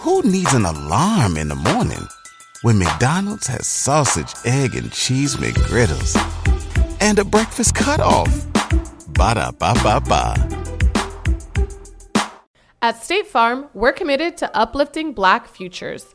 Who needs an alarm in the morning when McDonald's has sausage, egg, and cheese McGriddles and a breakfast cutoff? Ba da ba ba ba. At State Farm, we're committed to uplifting Black futures.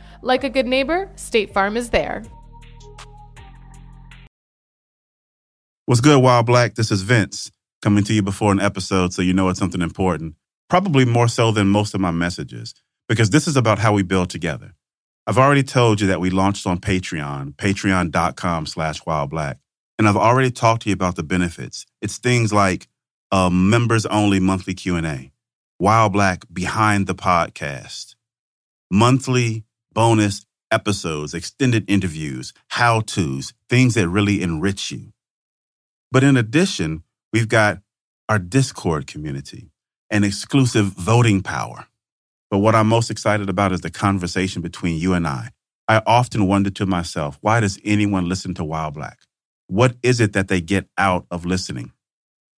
Like a good neighbor, State Farm is there. What's good, While Black? This is Vince coming to you before an episode so you know it's something important. Probably more so than most of my messages, because this is about how we build together. I've already told you that we launched on Patreon, patreon.com slash whileblack. And I've already talked to you about the benefits. It's things like a members only monthly Q&A, While Black behind the podcast, monthly bonus episodes, extended interviews, how to's, things that really enrich you. But in addition, we've got our Discord community and exclusive voting power. But what I'm most excited about is the conversation between you and I. I often wonder to myself, why does anyone listen to While Black? What is it that they get out of listening?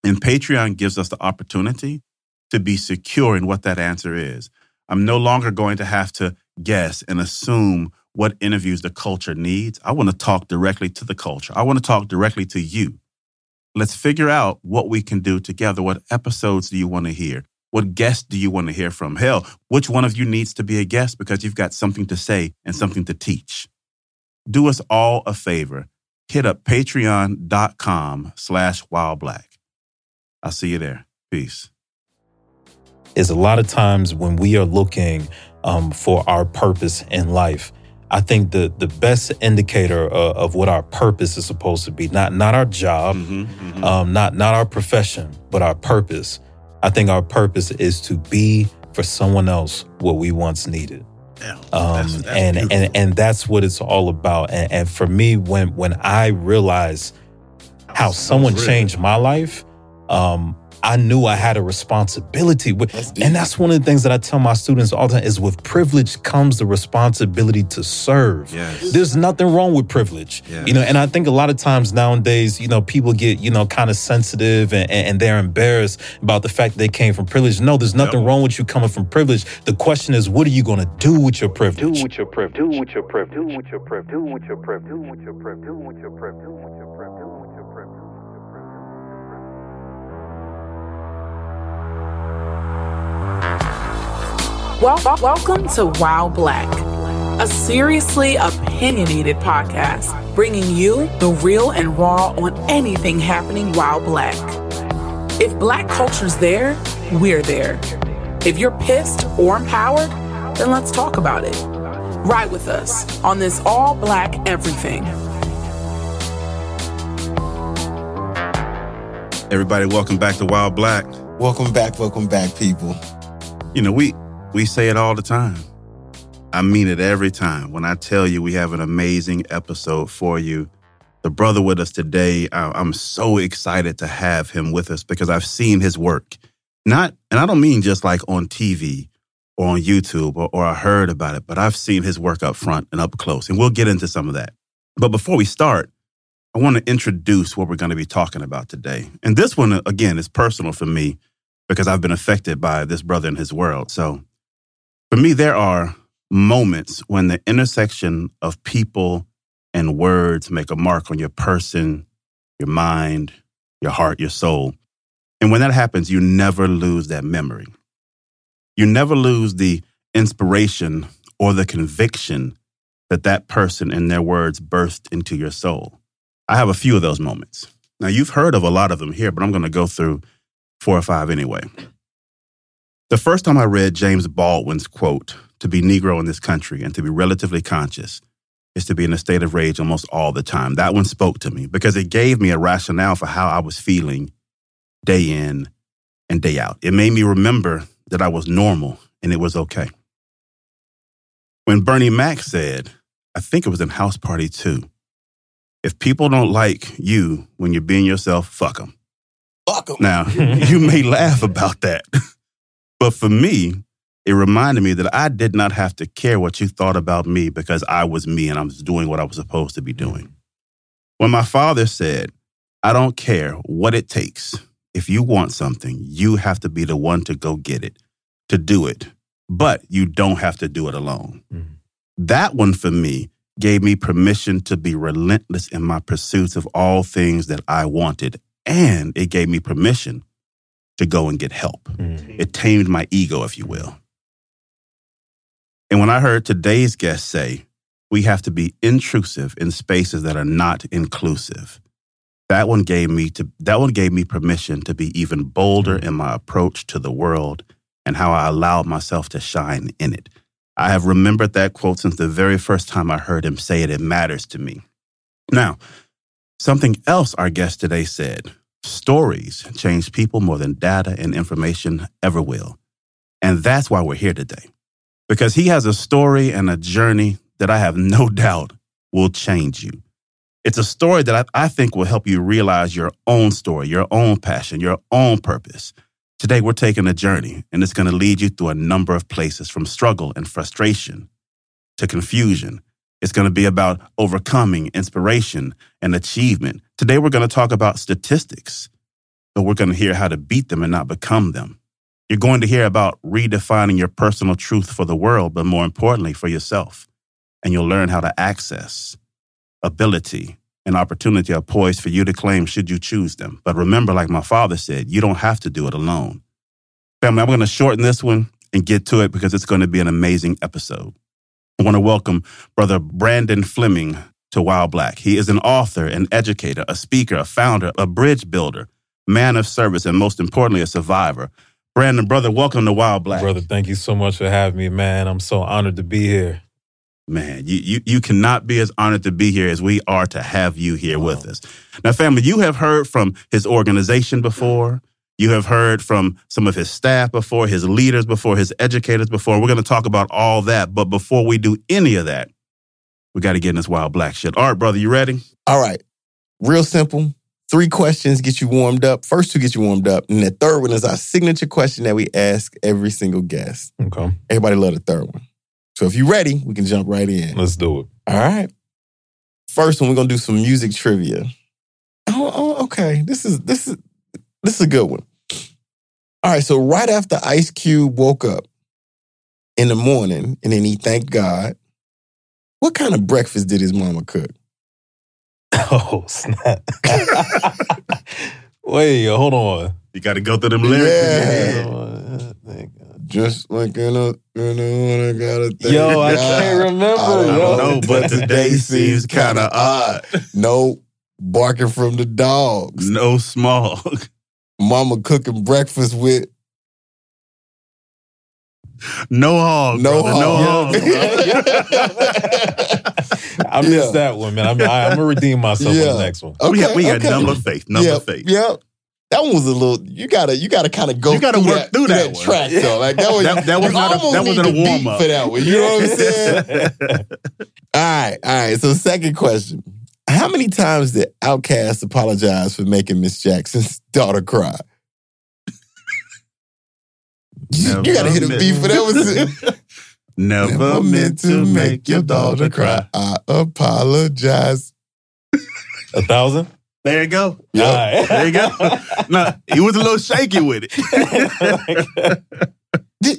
And Patreon gives us the opportunity to be secure in what that answer is. I'm no longer going to have to guess and assume what interviews the culture needs. I want to talk directly to the culture. I want to talk directly to you. Let's figure out what we can do together. What episodes do you want to hear? What guests do you want to hear from? Hell, which one of you needs to be a guest because you've got something to say and something to teach? Do us all a favor. Hit up patreon.com slash whileblack. I'll see you there. Peace. Is a lot of times when we are looking um, for our purpose in life, I think the the best indicator uh, of what our purpose is supposed to be not not our job, mm-hmm, mm-hmm. Um, not not our profession, but our purpose. I think our purpose is to be for someone else what we once needed. Yeah, um, that's, that's and and and that's what it's all about. And, and for me, when when I realized how someone changed my life, um, I knew I had a responsibility. With, that's and that's one of the things that I tell my students all the time is with privilege comes the responsibility to serve. Yes. There's nothing wrong with privilege. Yes. You know, and I think a lot of times nowadays, you know, people get, you know, kind of sensitive and, and they're embarrassed about the fact they came from privilege. No, there's nothing yep. wrong with you coming from privilege. The question is, what are you gonna do with your privilege? Do with your privilege. Do with your privilege. Do with your privilege. Do with your privilege. Do with your privilege. Do with your privilege. Do with your privilege. Well, welcome to While Black, a seriously opinionated podcast bringing you the real and raw on anything happening while black. If black culture's there, we're there. If you're pissed or empowered, then let's talk about it. Ride with us on this all black everything. Everybody, welcome back to While Black. Welcome back, welcome back, people. You know, we we say it all the time. I mean it every time when I tell you we have an amazing episode for you. The brother with us today, I'm so excited to have him with us because I've seen his work. Not, and I don't mean just like on TV or on YouTube or, or I heard about it, but I've seen his work up front and up close. And we'll get into some of that. But before we start, I want to introduce what we're going to be talking about today. And this one, uh, again, is personal for me because I've been affected by this brother and his world. So for me, there are moments when the intersection of people and words make a mark on your person, your mind, your heart, your soul. And when that happens, you never lose that memory. You never lose the inspiration or the conviction that that person and their words burst into your soul. I have a few of those moments. Now, you've heard of a lot of them here, but I'm going to go through four or five anyway. The first time I read James Baldwin's quote, to be Negro in this country and to be relatively conscious is to be in a state of rage almost all the time. That one spoke to me because it gave me a rationale for how I was feeling day in and day out. It made me remember that I was normal and it was okay. When Bernie Mac said, I think it was in House Party 2. If people don't like you when you're being yourself, fuck them. Fuck 'em. Now, you may laugh about that, but for me, it reminded me that I did not have to care what you thought about me because I was me and I was doing what I was supposed to be doing. When my father said, I don't care what it takes, if you want something, you have to be the one to go get it, to do it, but you don't have to do it alone. Mhm. That one for me gave me permission to be relentless in my pursuits of all things that I wanted. And it gave me permission to go and get help. Mhm. It tamed my ego, if you will. And when I heard today's guest say, we have to be intrusive in spaces that are not inclusive, that one gave me to that one gave me permission to be even bolder in my approach to the world and how I allowed myself to shine in it. I have remembered that quote since the very first time I heard him say it. It matters to me. Now, something else our guest today said stories change people more than data and information ever will. And that's why we're here today. Because he has a story and a journey that I have no doubt will change you. It's a story that I, I think will help you realize your own story, your own passion, your own purpose. Today, we're taking a journey, and it's going to lead you through a number of places from struggle and frustration to confusion. It's going to be about overcoming, inspiration, and achievement. Today, we're going to talk about statistics, but we're going to hear how to beat them and not become them. You're going to hear about redefining your personal truth for the world, but more importantly, for yourself. And you'll learn how to access ability and opportunity are poised for you to claim should you choose them. But remember, like my father said, you don't have to do it alone. Family, I'm going to shorten this one and get to it because it's going to be an amazing episode. I want to welcome Brother Brandon Fleming to While Black. He is an author, an educator, a speaker, a founder, a bridge builder, man of service, and most importantly, a survivor. Brandon, brother, welcome to While Black. Brother, thank you so much for having me, man. I'm so honored to be here. Man, you, you, you cannot be as honored to be here as we are to have you here with us. Now, family, you have heard from his organization before. You have heard from some of his staff before, his leaders before, his educators before. We're going to talk about all that. But before we do any of that, we got to get in this wild black shit. All right, brother, you ready? All right. Real simple. Three questions get you warmed up. First two get you warmed up. And the third one is our signature question that we ask every single guest. Okay, Everybody love the third one. So if you're ready, we can jump right in. let's do it. All right. First one, we're gonna do some music trivia. Oh, oh, okay. This is this is this is a good one. All right. So right after Ice Cube woke up in the morning and then he thanked God, what kind of breakfast did his mama cook? Oh, snap. Wait, hold on. You got to go through them Yeah. lyrics. Just like in a, in a I gotta thank Yo, I can't remember. I don't yo. know, but today seems kinda odd. No barking from the dogs. No smog. Mama cooking breakfast with No hog. no brother, No hog. hog. I missed Yeah. that one, man. I'm, I, I'm gonna redeem myself Yeah. on the next one. we got, we got okay. number faith. Number yeah, faith. Yeah. That one was a little. You gotta, you gotta kind of go. You gotta through work that, through that one. track though. Like that was That- that was not a- that wasn't a warm-up. for that one. You know what I'm saying? all right, all right. So second question: How many times did Outkast apologize for making Miss Jackson's daughter cry? You, you gotta hit a beat for that one. Never meant to make your daughter cry. I apologize. A thousand? There you go. Yeah. All right. There you go. no, he was a little shaky with it.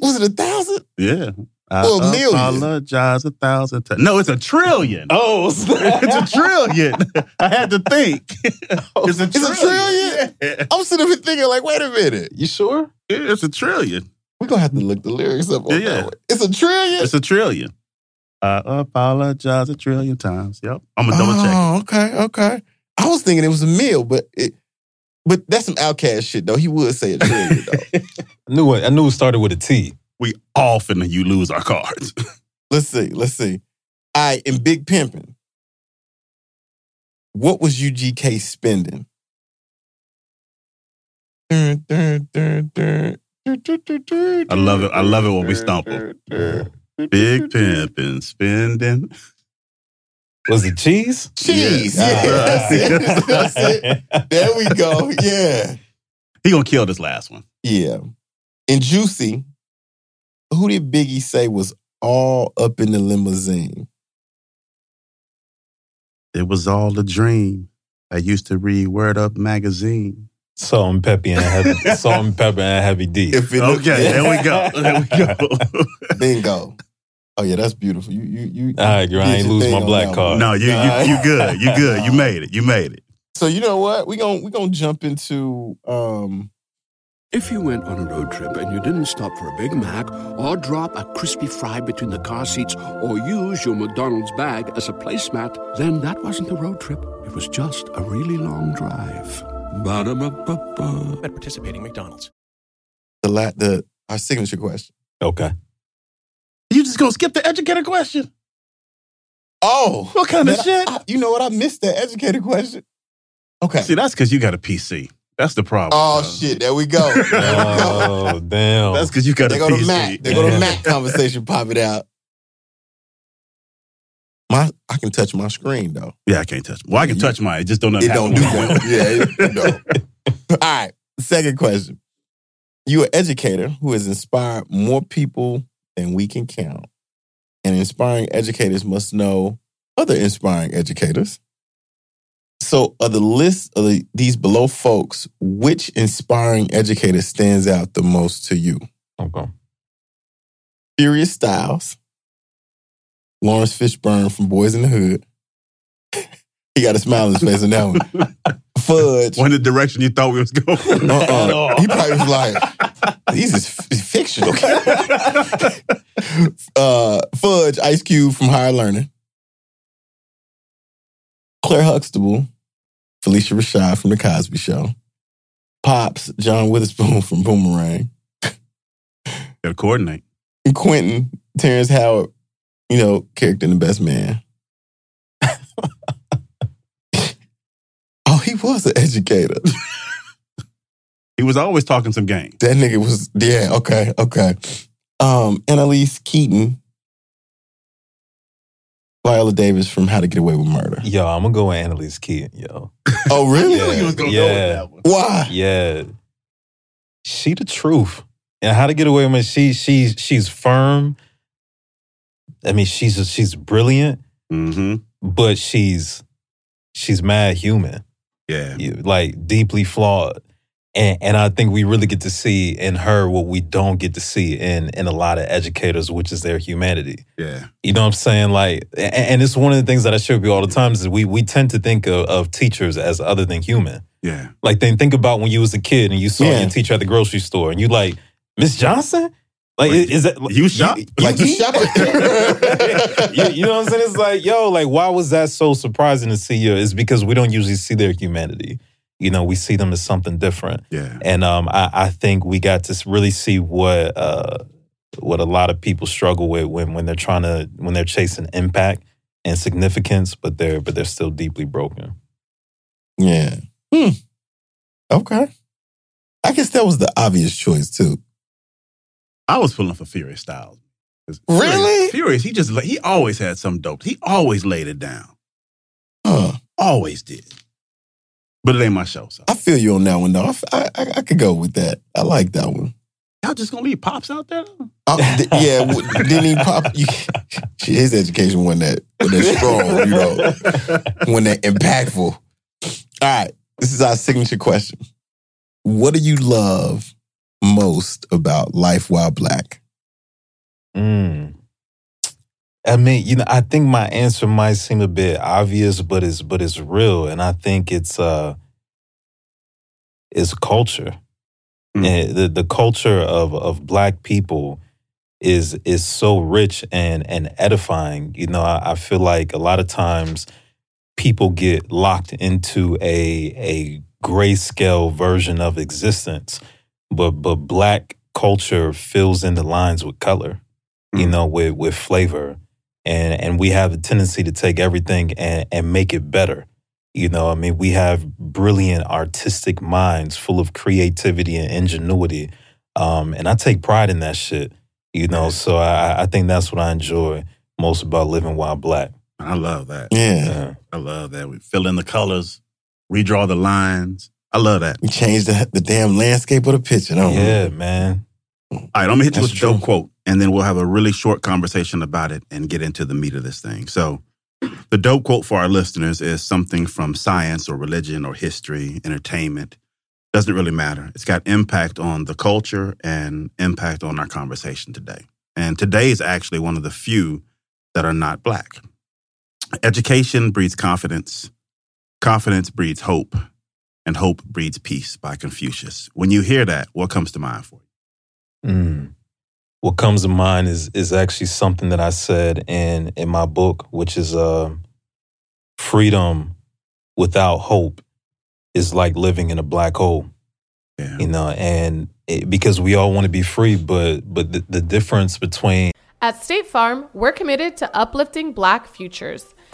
Was it a thousand? yeah. I Well, a million. apologize a thousand times. No, it's a trillion. oh, it's a trillion. I had to think. Oh. It's a It's a trillion? Yeah. I'm sitting here thinking, like, wait a minute. you sure? It's a trillion. We're gonna have to look the lyrics up on Yeah, yeah. that. It's a trillion. It's a trillion. I apologize a trillion times. Yep. I'm gonna double check. Oh, okay, okay. I was thinking it was a meal, but it, but that's some Outkast shit though. He would say a trillion though. I knew it. I knew it started with a T. We all finna you lose our cards. let's see, let's see. I in Big Pimpin', what was UGK spending? Dun, dun, dun, dun. I love it. I love it when we stumble. Big pimpin', spending. Was it cheese? Cheese. Yeah. Ah. That's it. There we go. Yeah. He gonna kill this last one. Yeah. And Juicy, who did Biggie say was all up in the limousine? It was all a dream. I used to read Word Up magazine. Salt and Pepa and heavy, salt and Pepa and heavy D. If it Okay, there we go. There we go. Bingo. Oh yeah, that's beautiful. You you you. All right, girl, I ain't your lose my black card. no, you you you good. You good. You made it. You made it. So you know what? We gonna we gonna jump into um If you went on a road trip and you didn't stop for a Big Mac or drop a crispy fry between the car seats or use your McDonald's bag as a placemat, then that wasn't a road trip. It was just a really long drive. Ba-da-ba-ba-ba. at participating McDonald's. the la- the our signature question. Okay. You just gonna skip the educator question? Oh, What kind of shit? I- you know what? I missed that educated question. Okay. See, that's because you got a PC. That's the problem. Oh bro. shit! There we go. There we oh, go. Oh damn. That's because you got They a go to Mac. They go to Mac conversation. Pop it out. My, I can touch my screen though. Yeah, I can't touch. Well, I can touch mine. It just don't. It don't do that. yeah, it, no. All right. Second question. You're an educator who has inspired more people than we can count. And inspiring educators must know other inspiring educators. So, of the list of the, these below folks, which inspiring educator stands out the most to you? Okay. Furious Styles, Laurence Fishburne from Boyz n the Hood. he got a smile on his face on that one. Fudge. One the direction you thought we was going. Uh-uh. He probably was like, these is f- fictional. uh, Fudge, Ice Cube from Higher Learning. Claire Huxtable, Phylicia Rashad from The Cosby Show. Pops, John Witherspoon from Boomerang. Gotta coordinate. And Quentin, Terrence Howard, you know, character in The Best Man. oh, he was an educator. He was always talking some game. That nigga was yeah, okay, okay. Um, Annalise Keating, Viola Davis from How to Get Away with Murder. Yo, I'm gonna go with Annalise Keating, yo. Oh, really? Yeah, You was gonna go with yeah. that one. Why? Yeah. She the truth. And how to get away with it, she she she's firm. I mean, she's she's brilliant, Mm-hmm. but she's she's mad human. Yeah. like deeply flawed. And and I think we really get to see in her what we don't get to see in in a lot of educators, which is their humanity. Yeah. You know what I'm saying? Like, and, and it's one of the things that I share with you all the time is we we tend to think of, of teachers as other than human. Yeah. Like, then think about when you was a kid and you saw Yeah. your teacher at the grocery store and you like, Miss Johnson? Like, Wait, is that you shop? Like you eat? shopping? you, you know what I'm saying? It's like, yo, like, why was that so surprising to see you? It's because we don't usually see their humanity. You know, we see them as something different. Yeah. And um, I, I think we got to really see what uh, what a lot of people struggle with when when they're trying to when they're chasing impact and significance, but they're but they're still deeply broken. yeah. Hmm. Okay. I guess that was the obvious choice too. I was pulling for Furious Styles. Really? Furious, Furious, he just he always had some dope. He always laid it down. Huh. Always did. But it ain't my show, so I feel you on that one though. I—I could go with that. I like that one. y'all just gonna leave pops out there? Uh, th- yeah, w- didn't he pop? You, his education wasn't that, wasn't that strong, you know, wasn't that impactful. All right, this is our signature question. What do you love most about life while black? Mm. I mean, you know, I think my answer might seem a bit obvious, but it's but it's real, and I think it's uh, it's culture. Mm. And the the culture of of black people is is so rich and and edifying. You know, I, I feel like a lot of times people get locked into a a grayscale version of existence, but but black culture fills in the lines with color you Mm. know, with with flavor, and and we have a tendency to take everything and and make it better. You know, I mean, we have brilliant artistic minds full of creativity and ingenuity, um, and I take pride in that shit. You know, so I, I think that's what I enjoy most about living while black. I love that. Yeah. Yeah. I love that. We fill in the colors, redraw the lines. I love that. We changed the, the damn landscape of the picture. Don't we? Yeah, man. All right, I'm gonna hit you with a dope quote, and then we'll have a really short conversation about it and get into the meat of this thing. So, the dope quote for our listeners is something from science or religion or history, entertainment. Doesn't really matter. It's got impact on the culture and impact on our conversation today. And today is actually one of the few that are not black. Education breeds confidence. Confidence breeds hope, and hope breeds peace by Confucius. When you hear that, what comes to mind for you? Mm. What comes to mind is is actually something that I said in in my book, which is uh, freedom without hope is like living in a black hole. Yeah. You know, and it, because we all want to be free, but but the, the difference between At State Farm, we're committed to uplifting Black futures.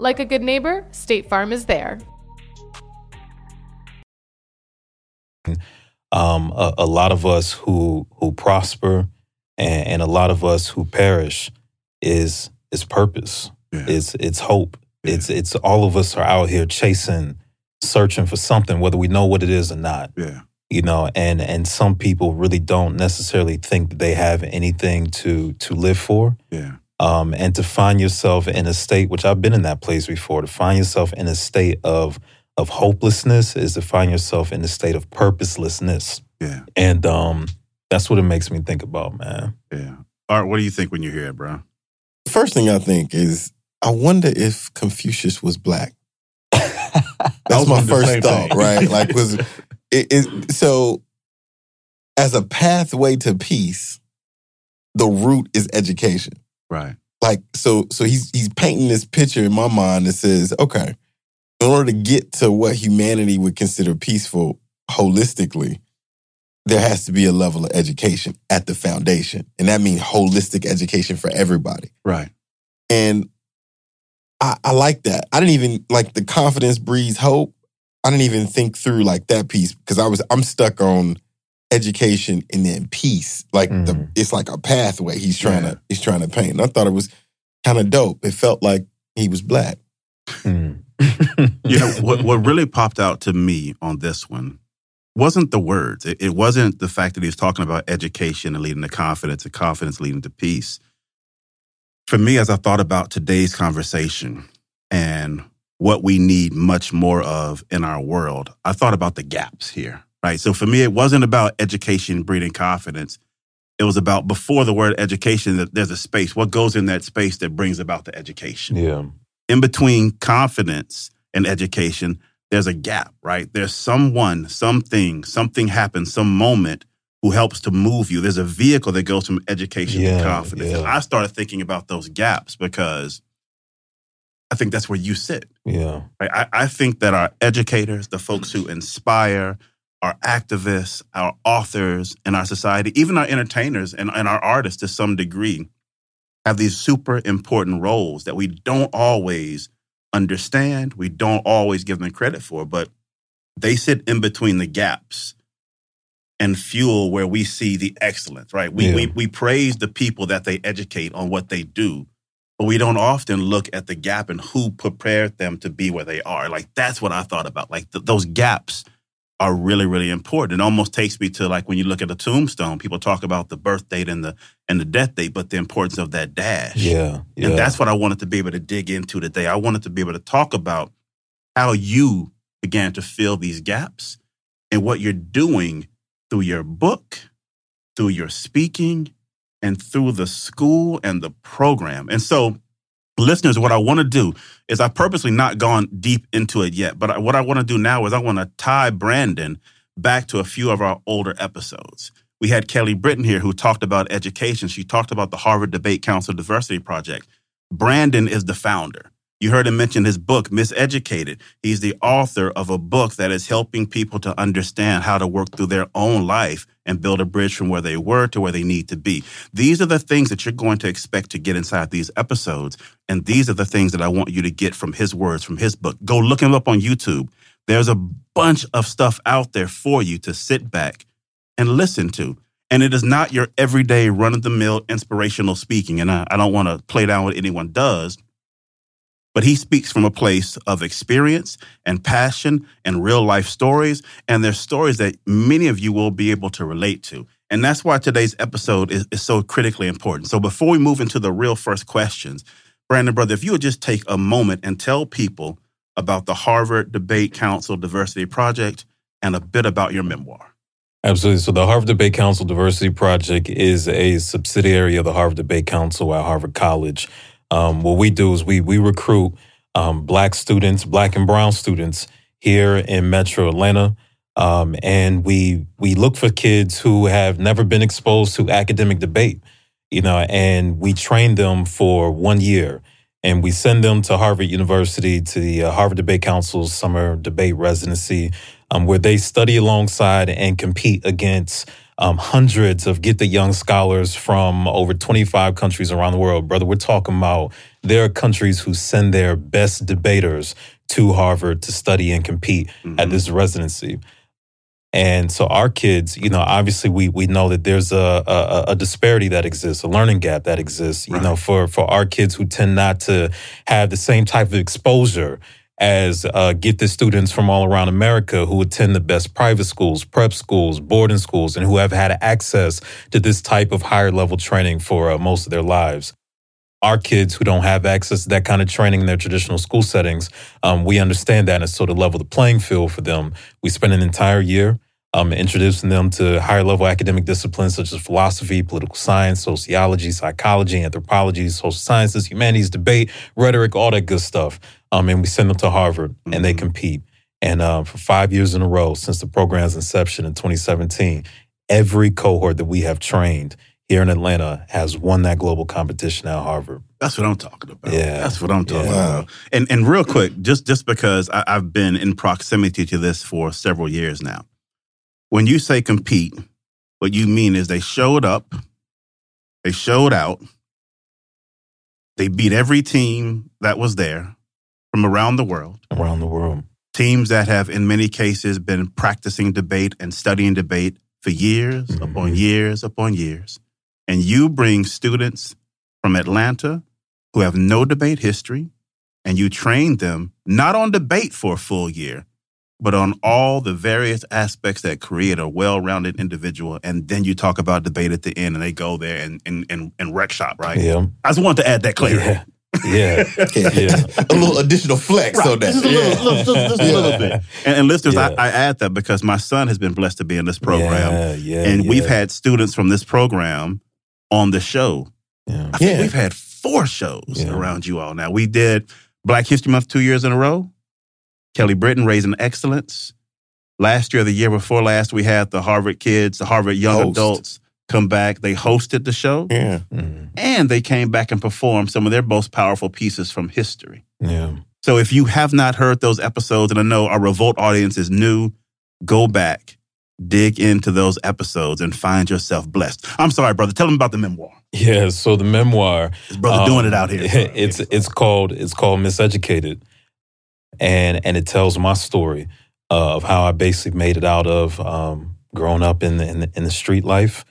Like a good neighbor, State Farm is there. um, a, a lot of us who who prosper and, and a lot of us who perish is is purpose. Yeah. It's it's hope. Yeah. It's it's all of us are out here chasing, searching for something, whether we know what it is or not. Yeah. You know, and and some people really don't necessarily think that they have anything to to live for. Yeah. Um, and to find yourself in a state, which I've been in that place before, to find yourself in a state of of hopelessness is to find yourself in a state of purposelessness. Yeah. And um, that's what it makes me think about, man. Yeah. Art, what do you think when you hear it, bro? First thing I think is, I wonder if Confucius was black. I That's was my first thought, thing. right? Like, was it, it so? As a pathway to peace, the root is education. Right. Like, so, so he's he's painting this picture in my mind that says, okay, in order to get to what humanity would consider peaceful holistically, there has to be a level of education at the foundation, and that means holistic education for everybody. Right. And I, I like that. I didn't even like the confidence breeds hope. I didn't even think through like that piece because I was I'm stuck on education and then peace. Like the Mhm. it's like a pathway he's trying Yeah. to he's trying to paint. And I thought it was kind of dope. It felt like he was black. Hmm. You know, what, what really popped out to me on this one wasn't the words. It, it wasn't the fact that he was talking about education and leading to confidence and confidence leading to peace. For me, as I thought about today's conversation and what we need much more of in our world, I thought about the gaps here, right? So for me, it wasn't about education breeding confidence. It was about before the word education, that there's a space. What goes in that space that brings about the education? yeah. in between confidence and education, there's a gap, right? There's someone, something, something happens, some moment who helps to move you. There's a vehicle that goes from education Yeah, to confidence. And yeah. I started thinking about those gaps because I think that's where you sit. Yeah. Right? I, I think that our educators, the folks who inspire, our activists, our authors in our society, even our entertainers and, and our artists to some degree, have these super important roles that we don't always understand. We don't always give them credit for, but they sit in between the gaps and fuel where we see the excellence, right? We, Yeah. we, we praise the people that they educate on what they do, but we don't often look at the gap and who prepared them to be where they are. Like that's what I thought about. Like th- those gaps are really, really important. It almost takes me to like when you look at a tombstone, people talk about the birth date and the and the death date, but the importance of that dash. Yeah. Yeah. And that's what I wanted to be able to dig into today. I wanted to be able to talk about how you began to fill these gaps and what you're doing through your book, through your speaking, and through the school and the program. And so, listeners, what I want to do is I've purposely not gone deep into it yet, but what I want to do now is I want to tie Brandon back to a few of our older episodes. We had Kelly Britton here who talked about education. She talked about the Harvard Debate Council Diversity Project. Brandon is the founder. You heard him mention his book, Miseducated. He's the author of a book that is helping people to understand how to work through their own life and build a bridge from where they were to where they need to be. These are the things that you're going to expect to get inside these episodes. And these are the things that I want you to get from his words, from his book. Go look him up on YouTube. There's a bunch of stuff out there for you to sit back and listen to. And it is not your everyday run of the mill inspirational speaking. And I, I don't want to play down what anyone does but he speaks from a place of experience and passion and real life stories. And they're stories that many of you will be able to relate to. And that's why today's episode is, is so critically important. So before we move into the real first questions, Brandon, brother, if you would just take a moment and tell people about the Harvard Debate Council Diversity Project and a bit about your memoir. Absolutely. So the Harvard Debate Council Diversity Project is a subsidiary of the Harvard Debate Council at Harvard College. Um, what we do is we we recruit um, black students, black and brown students here in Metro Atlanta, um, and we we look for kids who have never been exposed to academic debate, you know, and we train them for one year, and we send them to Harvard University to the uh, Harvard Debate Council's summer debate residency, um, where they study alongside and compete against um, hundreds of Get the Young scholars from over 25 countries around the world. Brother, we're talking about there are countries who send their best debaters to Harvard to study and compete mm-hmm. at this residency. And so our kids, you know, obviously we we know that there's a, a, a disparity that exists, a learning gap that exists, you right. know, for for our kids who tend not to have the same type of exposure as uh, get the students from all around America who attend the best private schools, prep schools, boarding schools, and who have had access to this type of higher level training for uh, most of their lives. Our kids who don't have access to that kind of training in their traditional school settings, um, we understand that and sort of level the playing field for them. We spend an entire year um, introducing them to higher level academic disciplines such as philosophy, political science, sociology, psychology, anthropology, social sciences, humanities, debate, rhetoric, all that good stuff. Um, and we send them to Harvard mm-hmm. and they mm-hmm. compete. And uh, for five years in a row since the program's inception in 2017, every cohort that we have trained here in Atlanta has won that global competition at Harvard. That's what I'm talking about. Yeah, that's what I'm talking yeah. about. And and real quick, just just because I, I've been in proximity to this for several years now, when you say compete, what you mean is they showed up, they showed out, they beat every team that was there from around the world. Around the world. Teams that have, in many cases, been practicing debate and studying debate for years mm-hmm. upon years upon years. And you bring students from Atlanta who have no debate history, and you train them not on debate for a full year, but on all the various aspects that create a well-rounded individual. And then you talk about debate at the end, and they go there and and and, and wreck shop, right? Yeah. I just wanted to add that clarity. Yeah. Yeah. yeah. a little additional flex right. on that. Just a little, yeah. little, just, just yeah. a little bit. And, and listeners, I, I, add that because my son has been blessed to be in this program. Yeah, yeah, and we've had students from this program on the show. Yeah. I think we've had four shows around you all now. We did Black History Month two years in a row. Kelly Britton raising excellence. Last year, the year before last, we had the Harvard kids, the Harvard young Host. adults come back. They hosted the show. Yeah. Mm-hmm. And they came back and performed some of their most powerful pieces from history. Yeah. So if you have not heard those episodes, and I know our Revolt audience is new, go back, dig into those episodes, and find yourself blessed. I'm sorry, brother. Tell them about the memoir. Yeah. So the memoir, His brother um, doing it out here. It's it's called it's called Miseducated and and it tells my story uh, of how I basically made it out of um, growing up in the, in the, in the street life.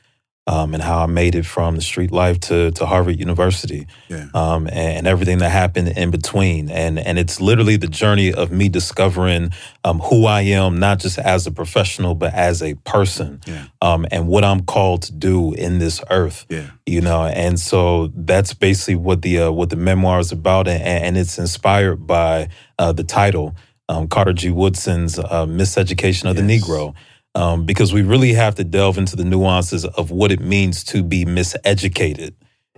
Um, and how I made it from the street life to to Harvard University, yeah. um, and, and, everything that happened in between. And and it's literally the journey of me discovering um, who I am, not just as a professional, but as a person, yeah. Um, and what I'm called to do in this earth. Yeah. You know, and so that's basically what the uh, what the memoir is about, and, and it's inspired by uh, the title, um, Carter G. Woodson's uh, Miseducation of yes. the Negro. Um, because we really have to delve into the nuances of what it means to be miseducated.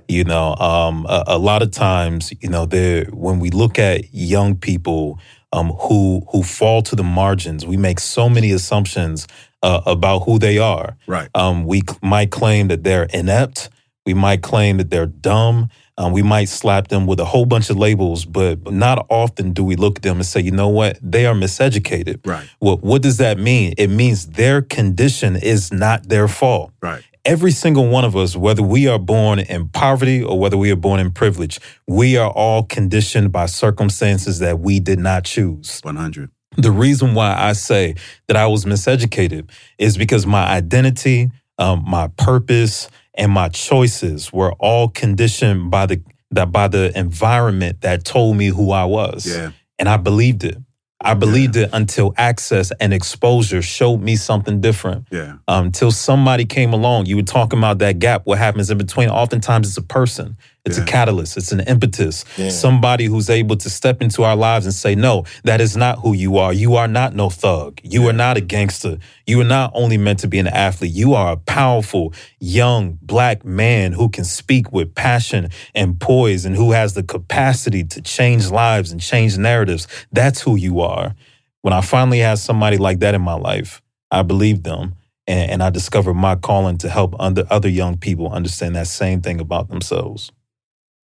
You know, um, a, a, lot of times, you know, there when we look at young people um, who who fall to the margins, we make so many assumptions uh, about who they are. Right. Um, we might claim that they're inept. We might claim that they're dumb. Um, we might slap them with a whole bunch of labels, but not often do we look at them and say, you know what? They are miseducated. Right. What what does that mean? It means their condition is not their fault. Right. Every single one of us, whether we are born in poverty or whether we are born in privilege, we are all conditioned by circumstances that we did not choose. 100. The reason why I say that I was miseducated is because my identity, um, my purpose, and my choices were all conditioned by the that by the environment that told me who I was. Yeah. And I believed it. I believed it until access and exposure showed me something different. Yeah. Um, until somebody came along. You were talking about that gap, what happens in between. Oftentimes it's a person, it's Yeah. a catalyst, it's an impetus. Yeah. Somebody who's able to step into our lives and say, No, that is not who you are. You are not no thug. You are not a gangster. You are not only meant to be an athlete. You are a powerful, young black man who can speak with passion and poise and who has the capacity to change lives and change narratives. That's who you are. When I finally had somebody like that in my life, I believed them. And, and I discovered my calling to help under, other young people understand that same thing about themselves.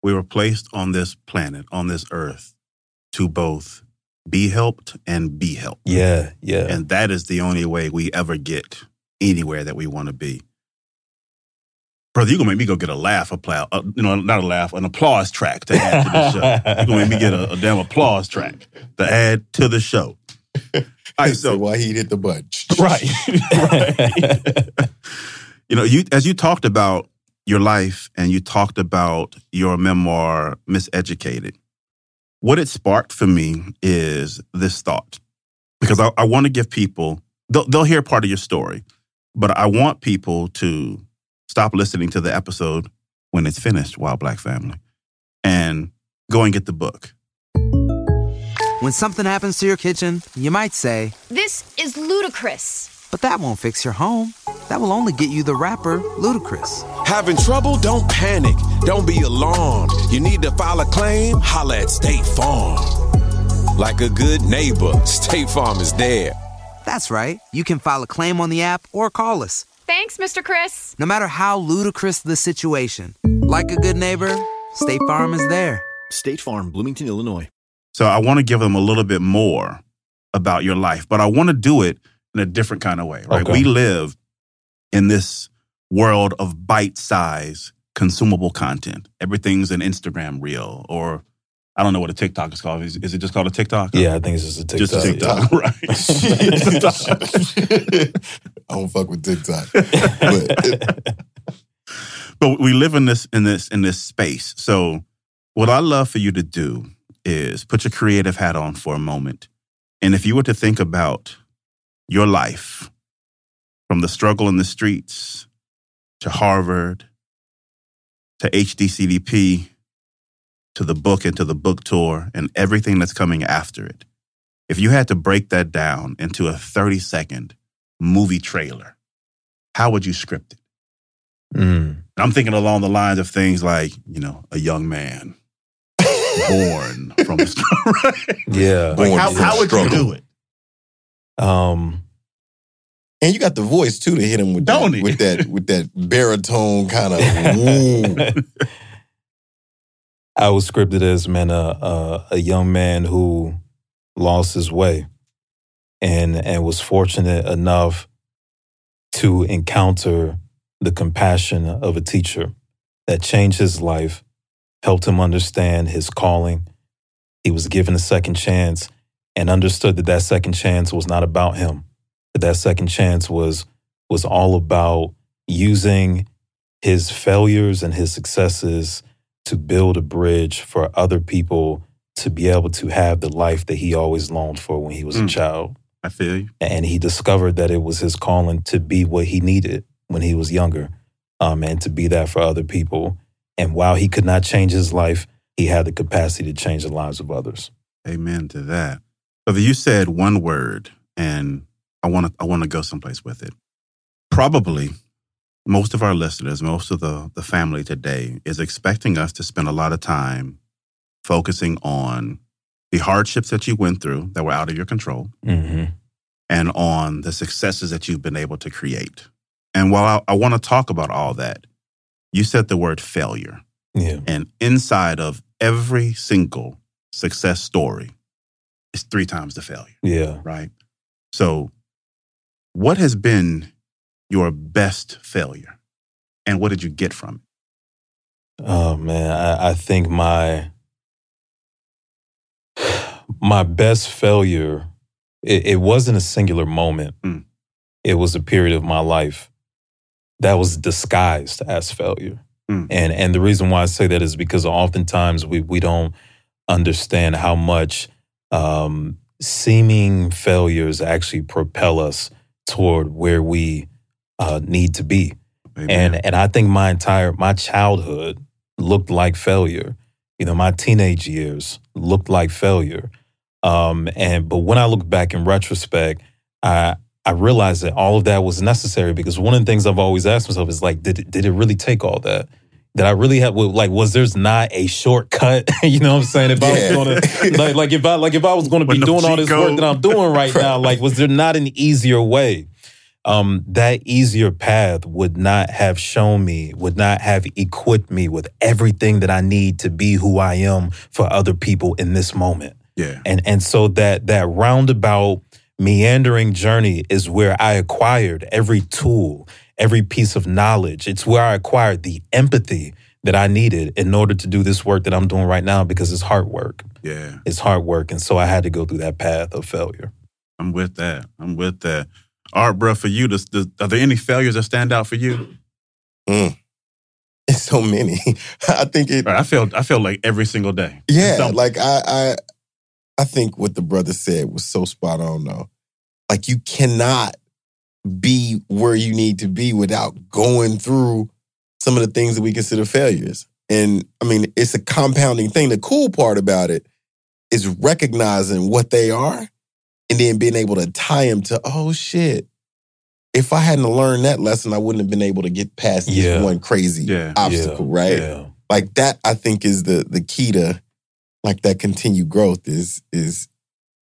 We were placed on this planet, on this earth, to both be helped and be helped. Yeah, yeah. And that is the only way we ever get anywhere that we want to be. Brother, you're going to make me go get a laugh, applause, uh, you know, not a laugh, an applause track to add to the show. You're going to make me get a, a damn applause track to add to the show. All right, so so why he hit the button? right, right. you know, you as you talked about your life and you talked about your memoir, Miseducated. What it sparked for me is this thought, because I, I want to give people they'll, they'll hear part of your story, but I want people to stop listening to the episode when it's finished, While Black Family, and go and get the book. When something happens to your kitchen, you might say, This is ludicrous. But that won't fix your home. That will only get you the rapper, Ludacris. Having trouble? Don't panic. Don't be alarmed. You need to file a claim? Holla at State Farm. Like a good neighbor, State Farm is there. That's right. You can file a claim on the app or call us. Thanks, Mr. Chris. No matter how ludicrous the situation, like a good neighbor, State Farm is there. State Farm, Bloomington, Illinois. So I want to give them a little bit more about your life, but I want to do it in a different kind of way, right? Okay. We live in this world of bite size consumable content. Everything's an Instagram reel, or I don't know what a TikTok is called. Is, is it just called a TikTok? yeah, I think it's just a TikTok. Just a TikTok, right? I don't fuck with TikTok. But but we live in this in this in this space. So what I love for you to do is put your creative hat on for a moment. And if you were to think about your life from the struggle in the streets to Harvard to HDCDP to the book and to the book tour and everything that's coming after it. If you had to break that down into a 30 second movie trailer, how would you script it? Mm. I'm thinking along the lines of things like, you know, a young man born from right? Yeah. Like Born how, how would you struggle. do it? Um, and you got the voice too to hit him with Don't that, he? with that with that baritone kind of. I was scripted as man, a, a a young man who lost his way, and and was fortunate enough to encounter the compassion of a teacher that changed his life, helped him understand his calling. He was given a second chance, and understood that that second chance was not about him. That that second chance was was all about using his failures and his successes to build a bridge for other people to be able to have the life that he always longed for when he was a Mm. child. I feel you. And he discovered that it was his calling to be what he needed when he was younger um, and to be that for other people. And while he could not change his life, he had the capacity to change the lives of others. Amen to that. Brother, you said one word, and I want to I want to go someplace with it. Probably most of our listeners, most of the, the family today is expecting us to spend a lot of time focusing on the hardships that you went through that were out of your control hmm and on the successes that you've been able to create. And while I, I want to talk about all that, you said the word failure. Yeah. And inside of every single success story is three times the failure, Yeah. right? So, what has been your best failure? And what did you get from it? Oh man, I, I think my my best failure it, it wasn't a singular moment. Mm. It was a period of my life that was disguised as failure. Mm. And and the reason why I say that is because oftentimes we we don't understand how much um, seeming failures actually propel us toward where we uh, need to be. Amen. And and I think my entire my childhood looked like failure. You know, my teenage years looked like failure. Um, and but when I look back in retrospect, I I realized that all of that was necessary because one of the things I've always asked myself is like, did it, did it really take all that? Did I really have like was there's not a shortcut? you know what I'm saying? If I was gonna like like if I like if I was gonna be no doing all this work that I'm doing right now, like was there not an easier way? um, that easier path would not have shown me, would not have equipped me with everything that I need to be who I am for other people in this moment. yeah. And and so that that roundabout meandering journey is where I acquired every tool, every piece of knowledge. It's where I acquired the empathy that I needed in order to do this work that I'm doing right now because it's hard work. Yeah. It's hard work. And so I had to go through that path of failure. I'm with that. I'm with that. Art, bro, for you, does, does, are there any failures that stand out for you? Mm. It's so many. I think it. Right, I feel I feel like every single day. Yeah, Something. like I, I, I think what the brother said was so spot on. Though, like you cannot be where you need to be without going through some of the things that we consider failures. And I mean, it's a compounding thing. The cool part about it is recognizing what they are, and then being able to tie them to oh shit. If I hadn't learned that lesson, I wouldn't have been able to get past this Yeah. one crazy Yeah. obstacle, right? Yeah. like that i think is the the key to like that continued growth is is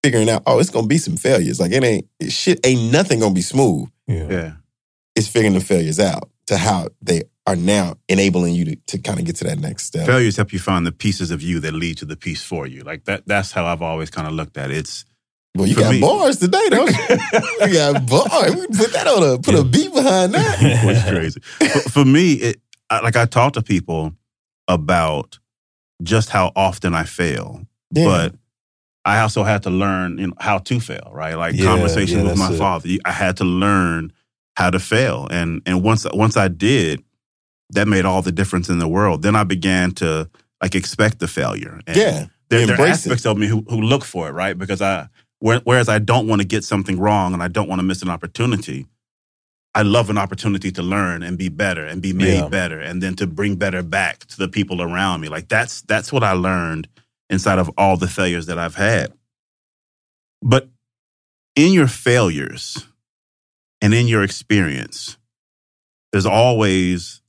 figuring out oh it's gonna be some failures like it ain't it shit ain't nothing gonna be smooth Yeah. Yeah. it's figuring the failures out to how they are now enabling you to, to kind of get to that next step Failures help you find the pieces of you that lead to the piece for you. Like that that's how I've always kind of looked at it. It's well you for got me- bars today don't you you got bars we put that on a put a beat behind that was crazy. for, for me, it I, like I talk to people about just how often I fail, Yeah. but I also had to learn, you know, how to fail. Right, like Yeah, conversation yeah, with my it. father. I had to learn how to fail, and and once once I did, that made all the difference in the world. Then I began to like expect the failure. And yeah there, there are embrace it. aspects of me who, who look for it, right? Because I, whereas I don't want to get something wrong and I don't want to miss an opportunity, I love an opportunity to learn and be better and be made Yeah. better and then to bring better back to the people around me. Like that's that's what I learned inside of all the failures that I've had. But in your failures and in your experience, there's always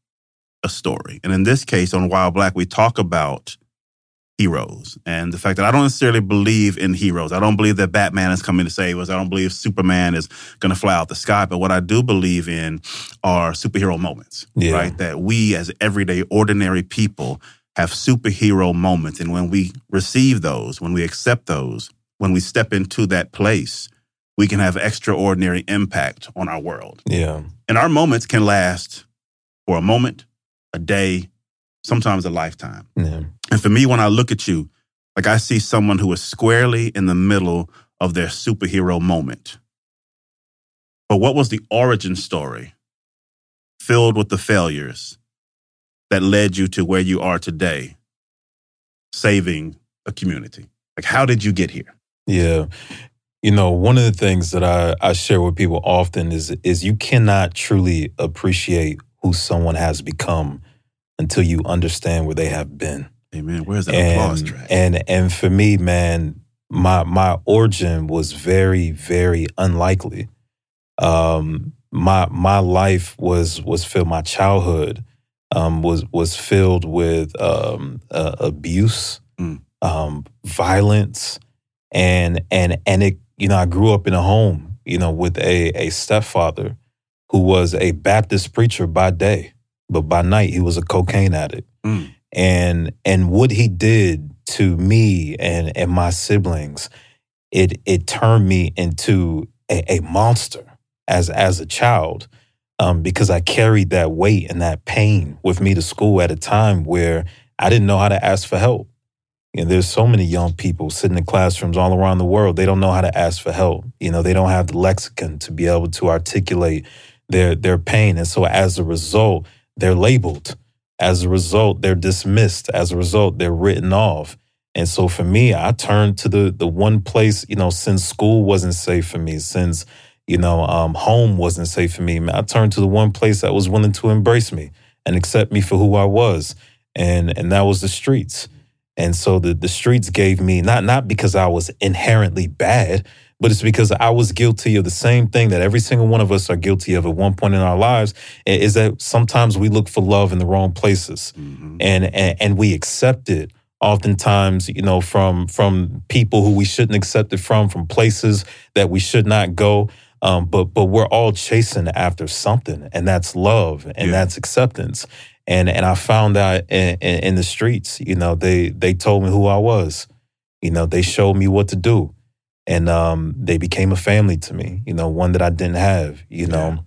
a story. And in this case, on While Black, we talk about heroes and the fact that I don't necessarily believe in heroes. I don't believe that Batman is coming to save us. I don't believe Superman is going to fly out the sky. But what I do believe in are superhero moments, Yeah. right? That we as everyday, ordinary people have superhero moments. And when we receive those, when we accept those, when we step into that place, we can have extraordinary impact on our world. Yeah. And our moments can last for a moment, a day, sometimes a lifetime. Yeah. And for me, when I look at you, like I see someone who is squarely in the middle of their superhero moment. But what was the origin story filled with the failures that led you to where you are today, saving a community? Like, how did you get here? Yeah. You know, one of the things that I, I share with people often is is you cannot truly appreciate who someone has become until you understand where they have been. Amen. Where's that applause And, track? and and for me, man, my my origin was very, very unlikely. Um my my life was was filled my childhood um was was filled with um uh, abuse, Mm. um violence and and and it you know I grew up in a home, you know, with a a stepfather who was a Baptist preacher by day, but by night he was a cocaine addict. Mm. and and what he did to me and and my siblings, it it turned me into a, a monster as as a child. Um, because I carried that weight and that pain with me to school at a time where I didn't know how to ask for help. You know, there's so many young people sitting in classrooms all around the world. They don't know how to ask for help. You know, they don't have the lexicon to be able to articulate their their pain, and so as a result, they're labeled. As a result, they're dismissed. As a result, they're written off. And so for me, I turned to the the one place, you know, since school wasn't safe for me, since you know, um, home wasn't safe for me. I turned to the one place that was willing to embrace me and accept me for who I was, and and that was the streets. And so the the streets gave me not not because I was inherently bad, but it's because I was guilty of the same thing that every single one of us are guilty of at one point in our lives. Is that sometimes we look for love in the wrong places, Mm-hmm. and, and and we accept it oftentimes you know from from people who we shouldn't accept it from from places that we should not go um, but but we're all chasing after something and that's love and that's acceptance. And and i found out in, in, in the streets you know they they told me who i was. You know they showed me what to do. And um, they became a family to me you know one that i didn't have you know.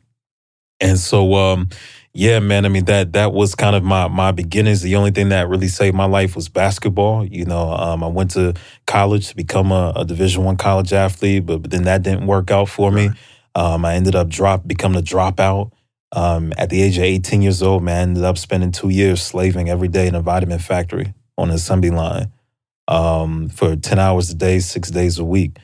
And so um yeah man i mean that that was kind of my my beginnings. The only thing that really saved my life was basketball. You know um i went to college to become a, a division one college athlete but, but then that didn't work out for me. Um i ended up drop becoming a dropout um at the age of 18 years old man. I ended up spending two years slaving every day in a vitamin factory on an assembly line um for 10 hours a day six days a week.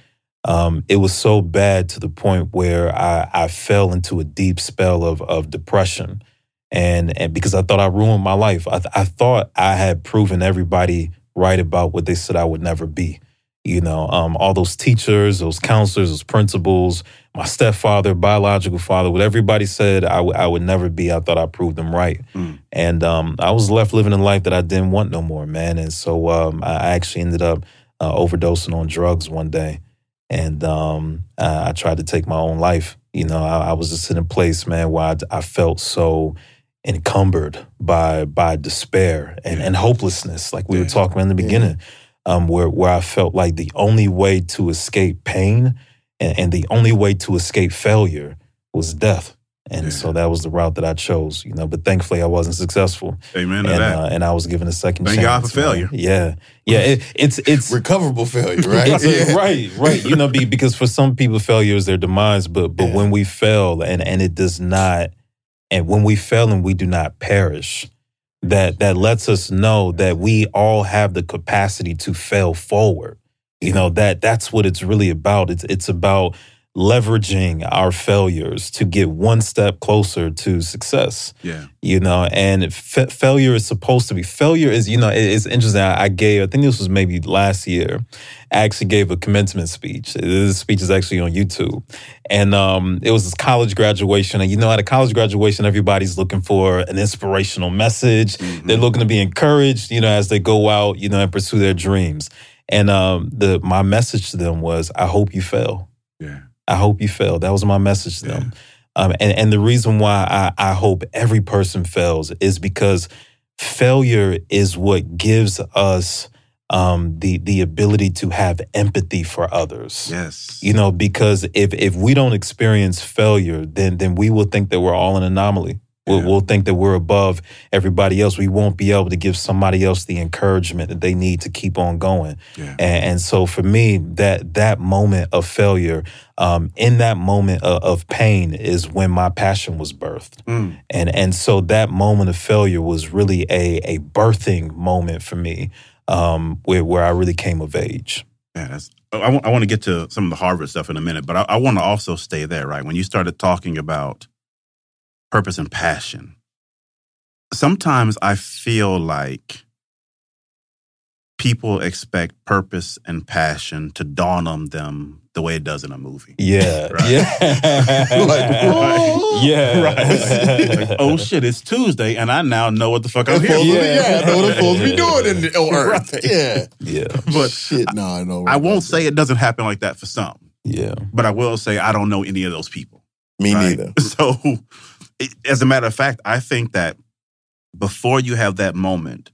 Um, it was so bad to the point where I, I fell into a deep spell of of depression, and and because I thought I ruined my life, I, th- I thought I had proven everybody right about what they said I would never be. You know, um, all those teachers, those counselors, those principals, my stepfather, biological father, what everybody said I, w- I would never be. I thought I proved them right, and um, I was left living a life that I didn't want no more, man. And so um, I I actually ended up uh, overdosing on drugs one day and um, I, I tried to take my own life. You know, I, I was just in a place, man, where I, I felt so encumbered by by despair and, and hopelessness, like we were talking about in the beginning, um, where where I felt like the only way to escape pain and, and the only way to escape failure was death. And so that was the route that I chose, you know. But thankfully, I wasn't successful. Amen to and, that. Uh, and I was given a second Thank God chance. for man. failure. Yeah, yeah. It, it's it's recoverable failure, right? It's a- right, right. You know, be, because for some people, failure is their demise. But but when we fail and and it does not, and when we fail and we do not perish, that that lets us know that we all have the capacity to fail forward. You know that that's what it's really about. It's it's about leveraging our failures to get one step closer to success. Yeah. you know and fa- failure is supposed to be failure is you know it- it's interesting I, I gave i think this was maybe last year i actually gave a commencement speech. This speech is actually on youtube. And um, it was this college graduation. And you know at a college graduation everybody's looking for an inspirational message. They're looking to be encouraged you know as they go out you know and pursue their dreams. And um, the my message to them was i hope you fail. Yeah. I hope you fail. That was my message to them. Um, and, and the reason why I, I hope every person fails is because failure is what gives us um, the the ability to have empathy for others. Yes. You know, because if if we don't experience failure, then then we will think that we're all an anomaly. We'll, we'll think that we're above everybody else. We won't be able to give somebody else the encouragement that they need to keep on going. And, and so for me, that that moment of failure, um, in that moment of, of pain, is when my passion was birthed. Mm. And and so that moment of failure was really a a birthing moment for me, um, where where I really came of age. Yeah, that's. I want, I want to get to some of the Harvard stuff in a minute, but I, I want to also stay there, right? When you started talking about purpose and passion, sometimes I feel like people expect purpose and passion to dawn on them the way it does in a movie. Yeah, Right. yeah, Like, yeah, right. Like, oh shit, it's Tuesday, and I now know what the fuck I'm supposed to be- yeah, I know what I'm supposed to be doing in the- Earth. Right. Yeah. Yeah. Oh, but Shit, no, I know. I won't say it doesn't happen like that for some. Yeah. But I will say I don't know any of those people. Me neither. So, it, as a matter of fact, I think that before you have that moment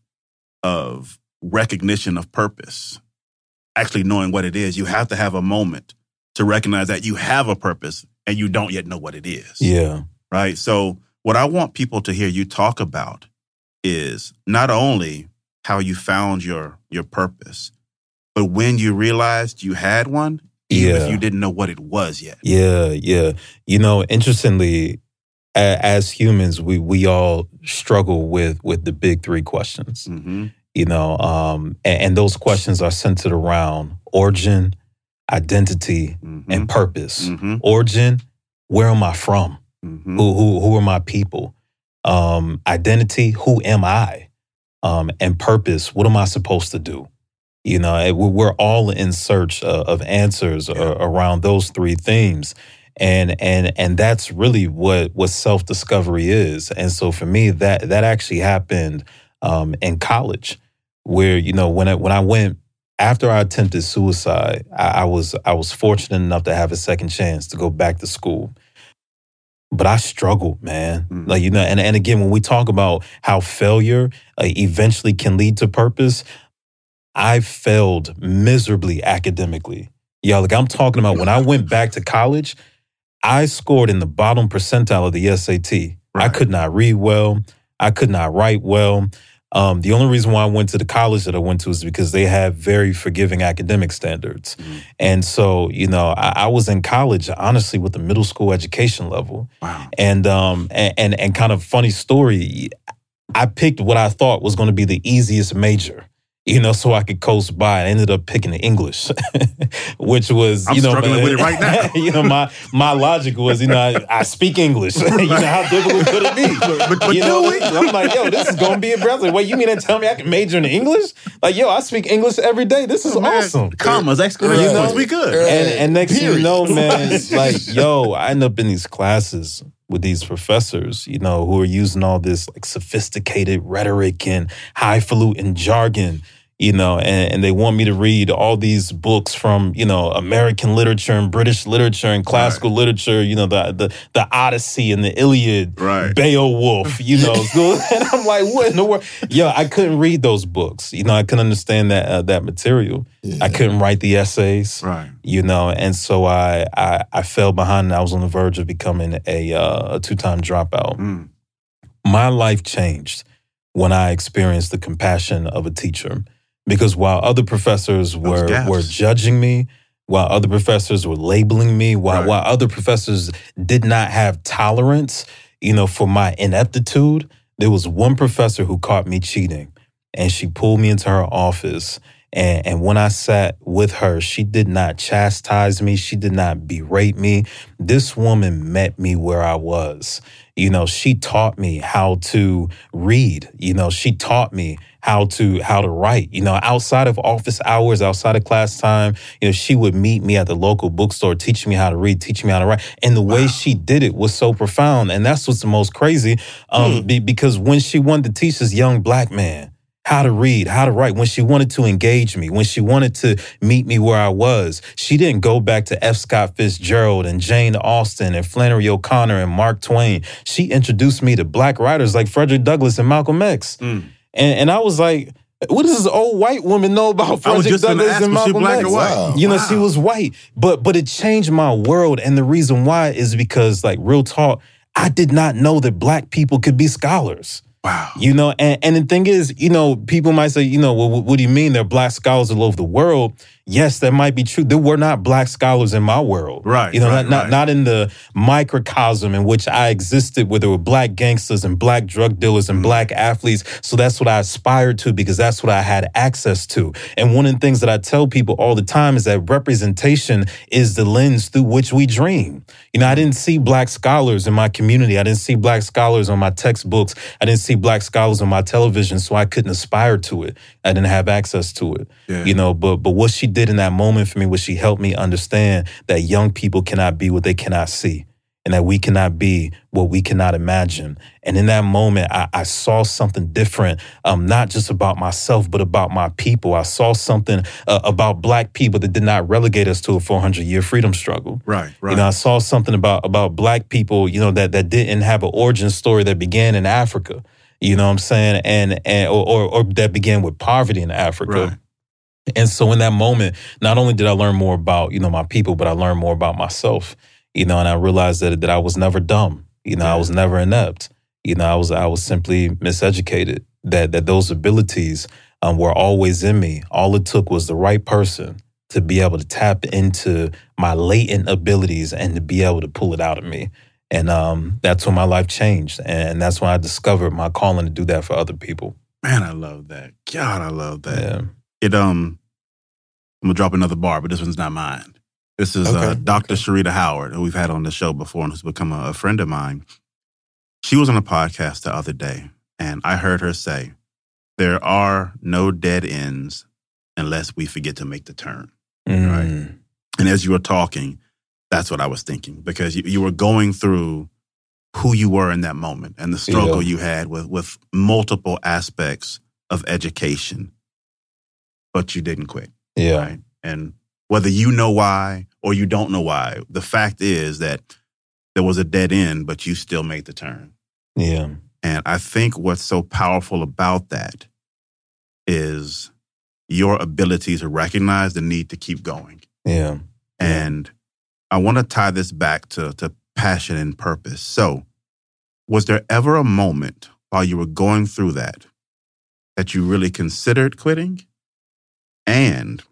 of recognition of purpose, actually knowing what it is, you have to have a moment to recognize that you have a purpose and you don't yet know what it is. Yeah. Right. So, what I want people to hear you talk about is not only how you found your your purpose, but when you realized you had one, even Yeah. if you didn't know what it was yet. Yeah, yeah. You know, interestingly, as humans, we we all struggle with with the big three questions. Mm-hmm. You know, um, and, and those questions are centered around origin, identity, Mm-hmm. and purpose. Origin, where am I from? Mm-hmm. Who who who are my people? Um, identity, who am I? Um, and purpose, what am I supposed to do? You know, we- we're all in search of, of answers a- around those three themes, and and and that's really what what self discovery is. And so for me, that that actually happened um, in college, where you know when I when I went after I attempted suicide, I, I was I was fortunate enough to have a second chance to go back to school but I struggled, man. Like you know, and and again, when we talk about how failure uh, eventually can lead to purpose, I failed miserably academically. Y'all, like I'm talking about when I went back to college, I scored in the bottom percentile of the SAT. I could not read well. I could not write well. Um, the only reason why I went to the college that I went to is because they have very forgiving academic standards. And so, you know, I, I was in college, honestly, with the middle school education level. Wow. And um and and, and kind of funny story, I picked what I thought was going to be the easiest major. You know, so I could coast by. I ended up picking English, which was I'm you know struggling with it right now. you know, my my logic was, you know, I, I speak English. you know, how difficult could it be? But- but you know? I'm like, yo, this is gonna be a. Like, wait, you mean to tell me I can major in English? Like, yo, I speak English every day. This is awesome. Commas, exclamation You know? points, we good. And and next thing you know, man, like, yo, I end up in these classes with these professors, you know, who are using all this like sophisticated rhetoric and highfalutin jargon, you know, and, and they want me to read all these books from, you know, American literature and British literature and classical literature, you know, the the the Odyssey and the Iliad, right. Beowulf, you know. so- and I'm like, what in the world? Yo, I couldn't read those books. You know, I couldn't understand that uh, that material. I couldn't write the essays. Right. You know, and so I I, I fell behind and I was on the verge of becoming a uh, a two time dropout. Mm. My life changed when I experienced the compassion of a teacher. Because while other professors were were judging me, while other professors were labeling me, while while other professors did not have tolerance, you know, for my ineptitude, there was one professor who caught me cheating, and she pulled me into her office. And, and when I sat with her, she did not chastise me. She did not berate me. This woman met me where I was. You know, she taught me how to read. You know, she taught me how to how to write. You know, outside of office hours, outside of class time, you know, she would meet me at the local bookstore, teaching me how to read, teaching me how to write. And the way she did it was so profound. And that's what's the most crazy. Um, be- because when she wanted to teach this young black man how to read, how to write, when she wanted to engage me, when she wanted to meet me where I was, she didn't go back to F. Scott Fitzgerald and Jane Austen and Flannery O'Connor and Mark Twain. She introduced me to black writers like Frederick Douglass and Malcolm X. And, and I was like, what does this old white woman know about Frederick Douglass and Malcolm black X? or white? You know, she was white, but but it changed my world. And the reason why is because, like, real talk, I did not know that black people could be scholars. Wow. You know, and, and the thing is, you know, people might say, you know, well, what, what do you mean? There are black scholars all over the world. Yes, that might be true. There were not black scholars in my world. Right, You know, right, not, not right. not in the microcosm in which I existed, where there were black gangsters and black drug dealers Mm-hmm. and black athletes. So that's what I aspired to because that's what I had access to. And one of the things that I tell people all the time is that representation is the lens through which we dream. You know, I didn't see black scholars in my community. I didn't see black scholars on my textbooks. I didn't see black scholars on my television, so I couldn't aspire to it. I didn't have access to it. Yeah. You know, but but what she did in that moment for me was she helped me understand that young people cannot be what they cannot see. And that we cannot be what we cannot imagine. And in that moment, I, I saw something different, um, not just about myself, but about my people. I saw something uh, about Black people that did not relegate us to a 400 year freedom struggle. Right, right. You know, I saw something about about Black people, you know, that that didn't have an origin story that began in Africa. You know what I'm saying? And and or or, or that began with poverty in Africa. Right. And so in that moment, not only did I learn more about, you know, my people, but I learned more about myself. You know, and I realized that that I was never dumb. You know, I was never inept. You know, I was I was simply miseducated. That that those abilities um, were always in me. All it took was the right person to be able to tap into my latent abilities and to be able to pull it out of me. And um, that's when my life changed, and that's when I discovered my calling to do that for other people. Man, I love that. God, I love that. Yeah. It um, I'm gonna drop another bar, but this one's not mine. This is uh, Okay, Dr. Sharita Howard, who we've had on the show before and who's become a, a friend of mine. She was on a podcast the other day, and I heard her say, "There are no dead ends unless we forget to make the turn." Mm. And as you were talking, that's what I was thinking because you, you were going through who you were in that moment and the struggle Yeah. you had with with multiple aspects of education, but you didn't quit. Yeah. Right. And whether you know why or you don't know why, the fact is that there was a dead end, but you still made the turn. Yeah. And I think what's so powerful about that is your ability to recognize the need to keep going. Yeah. And I want to tie this back to, to passion and purpose. So, was there ever a moment while you were going through that that you really considered quitting? And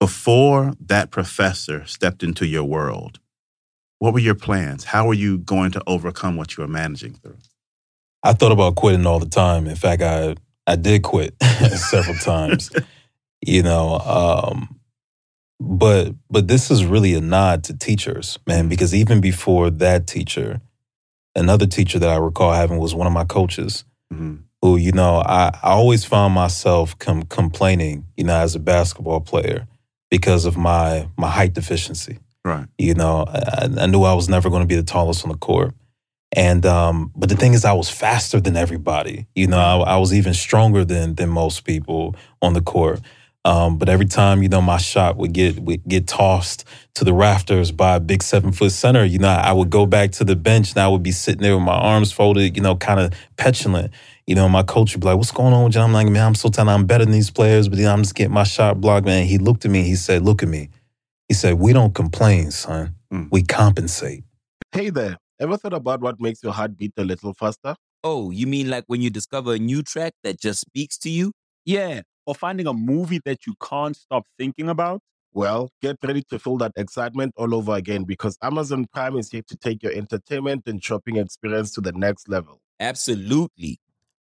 before that professor stepped into your world, what were your plans? How were you going to overcome what you were managing through? I thought about quitting all the time. In fact, I I did quit several times. You know, um, but but this is really a nod to teachers, man. Because even before that teacher, another teacher that I recall having was one of my coaches. Mhm. Who you know, I, I always found myself com- complaining, you know, as a basketball player because of my my height deficiency. Right. You know, I, I knew I was never going to be the tallest on the court. And um, but the thing is, I was faster than everybody. You know, I, I was even stronger than than most people on the court. Um, but every time, you know, my shot would get would get tossed to the rafters by a big seven foot center. You know, I would go back to the bench and I would be sitting there with my arms folded. You know, kind of petulant. You know, my coach would be like, "What's going on with you?" I'm like, "Man, I'm so tired. I'm better than these players, but then I'm just getting my shot blocked." Man, he looked at me. He said, "Look at me." He said, "We don't complain, son. Mm. We compensate." Hey there. Ever thought about what makes your heart beat a little faster? Oh, you mean like when you discover a new track that just speaks to you? Yeah, or finding a movie that you can't stop thinking about. Well, get ready to feel that excitement all over again because Amazon Prime is here to take your entertainment and shopping experience to the next level. Absolutely.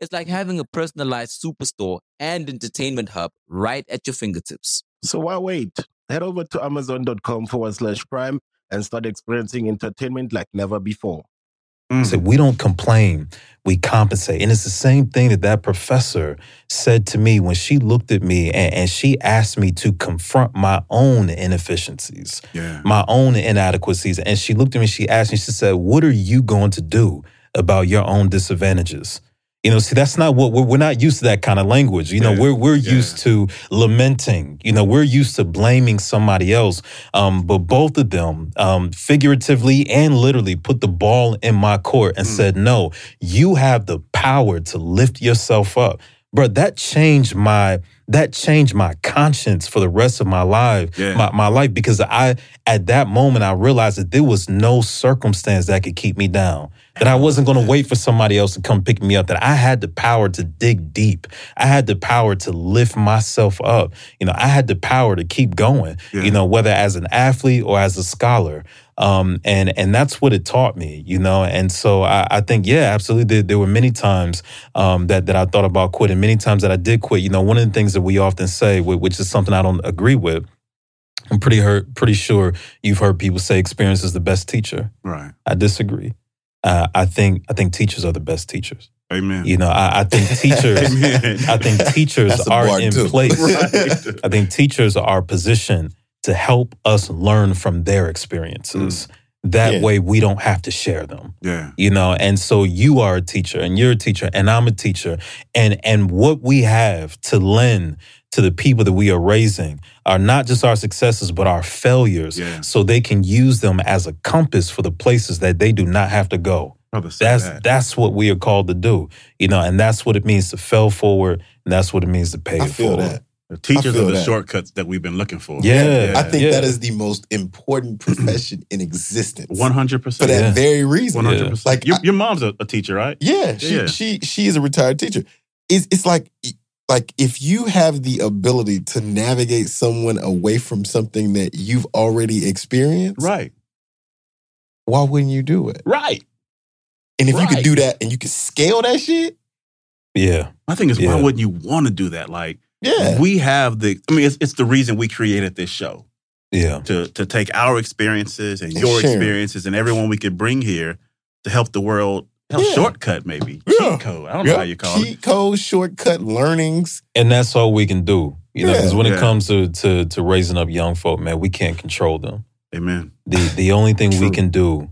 It's like having a personalized superstore and entertainment hub right at your fingertips. So why wait? Head over to amazon.com forward slash prime and start experiencing entertainment like never before. Mm. He said, we don't complain, we compensate. And it's the same thing that that professor said to me when she looked at me and, and she asked me to confront my own inefficiencies, Yeah. my own inadequacies. And she looked at me, she asked me, she said, What are you going to do about your own disadvantages? You know, see, that's not what we're, we're not used to that kind of language. You know, Yeah, we're we're yeah. used to lamenting. You know, we're used to blaming somebody else. Um, but both of them, um, figuratively and literally, put the ball in my court and said, "No, you have the power to lift yourself up." Bro, that changed my that changed my conscience for the rest of my life, Yeah. my, my life, because I at that moment I realized that there was no circumstance that could keep me down. That I wasn't going to wait for somebody else to come pick me up. That I had the power to dig deep. I had the power to lift myself up. You know, I had the power to keep going. Yeah. You know, whether as an athlete or as a scholar. Um, and and that's what it taught me, you know. And so I, I think, yeah, absolutely. There, there were many times um, that that I thought about quitting. Many times that I did quit. You know, one of the things that we often say, which is something I don't agree with. I'm pretty hurt, pretty sure you've heard people say experience is the best teacher. Right. I disagree. Uh, I think I think teachers are the best teachers. Amen. You know, I, I think teachers, Amen. I think teachers are in too. place. Right. I think teachers are positioned to help us learn from their experiences. Mm. That Yeah. way, we don't have to share them. Yeah. You know, and so you are a teacher, and you're a teacher, and I'm a teacher, and and what we have to lend to the people that we are raising are not just our successes, but our failures, Yeah. so they can use them as a compass for the places that they do not have to go. That's that. that's what we are called to do, you know, and that's what it means to fail forward, and that's what it means to pay I it feel forward. that. The teachers feel are the that. shortcuts that we've been looking for. Yeah. I think Yeah. that is the most important profession in existence. One hundred percent for that Yeah. very reason. One hundred percent. Like Your, I- your mom's a, a teacher, right? Yeah, she Yeah. she she is a retired teacher. It's it's like like if you have the ability to navigate someone away from something that you've already experienced, Right. why wouldn't you do it? Right. And if you could do that and you could scale that shit, Yeah, My thing is, Yeah. why wouldn't you want to do that? Like, yeah. we have the. I mean, it's, it's the reason we created this show yeah, to to take our experiences and And your share 'em. experiences and everyone we could bring here to help the world. Help Yeah. shortcut maybe Yeah. cheat code. I don't know how you call it. Cheat code, shortcut learnings. and that's all we can do, you know, Yeah. because when Yeah. it comes to, to to raising up young folk, man, we can't control them. Amen. the The only thing we can do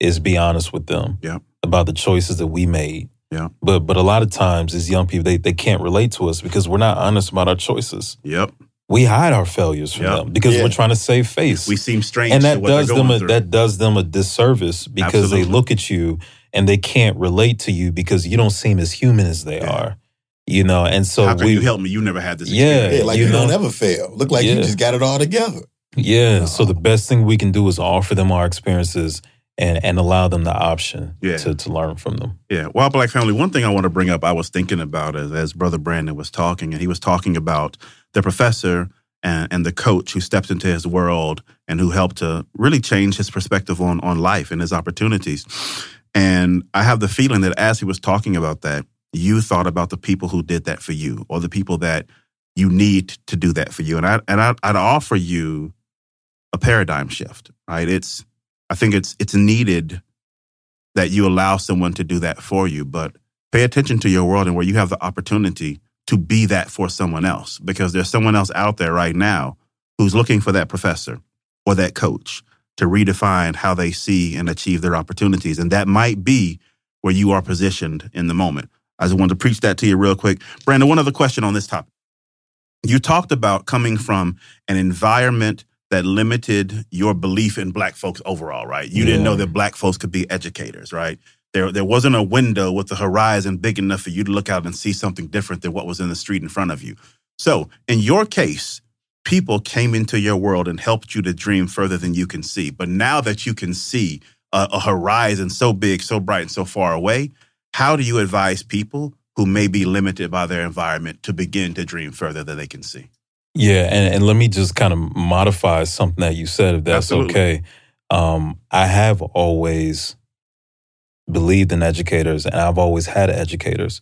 is be honest with them yeah. about the choices that we made. Yeah. But but a lot of times, as young people, they they can't relate to us because we're not honest about our choices. Yep. We hide our failures from Yep. them because Yeah. we're trying to save face. We seem strange and to that what does they're them a, through. that does them a disservice because Absolutely. they look at you and they can't relate to you because you don't seem as human as they Yeah. are. You know, and so how can we you help me? You never had this. Yeah. experience. Yeah, like you you, don't ever fail. Look like you just got it all together. Yeah. So the best thing we can do is offer them our experiences and and allow them the option Yeah. to to learn from them. Yeah. While, Black Family, one thing I want to bring up, I was thinking about as, as Brother Brandon was talking, and he was talking about the professor and, and the coach who stepped into his world and who helped to really change his perspective on, on life and his opportunities. And I have the feeling that as he was talking about that, you thought about the people who did that for you or the people that you need to do that for you. And I and I, I'd offer you a paradigm shift, right? It's I think it's it's needed that you allow someone to do that for you, but pay attention to your world and where you have the opportunity to be that for someone else because there's someone else out there right now who's looking for that professor or that coach to redefine how they see and achieve their opportunities. And that might be where you are positioned in the moment. I just wanted to preach that to you real quick. Brandon, one other question on this topic. You talked about coming from an environment that limited your belief in black folks overall, right? You didn't know that black folks could be educators, right? There, there wasn't a window with the horizon big enough for you to look out and see something different than what was in the street in front of you. So, in your case, people came into your world and helped you to dream further than you can see. But now that you can see a, a horizon so big, so bright, and so far away, how do you advise people who may be limited by their environment to begin to dream further than they can see? Yeah, and, and let me just kind of modify something that you said, if that's Absolutely. okay. Um, I have always believed in educators, and I've always had educators.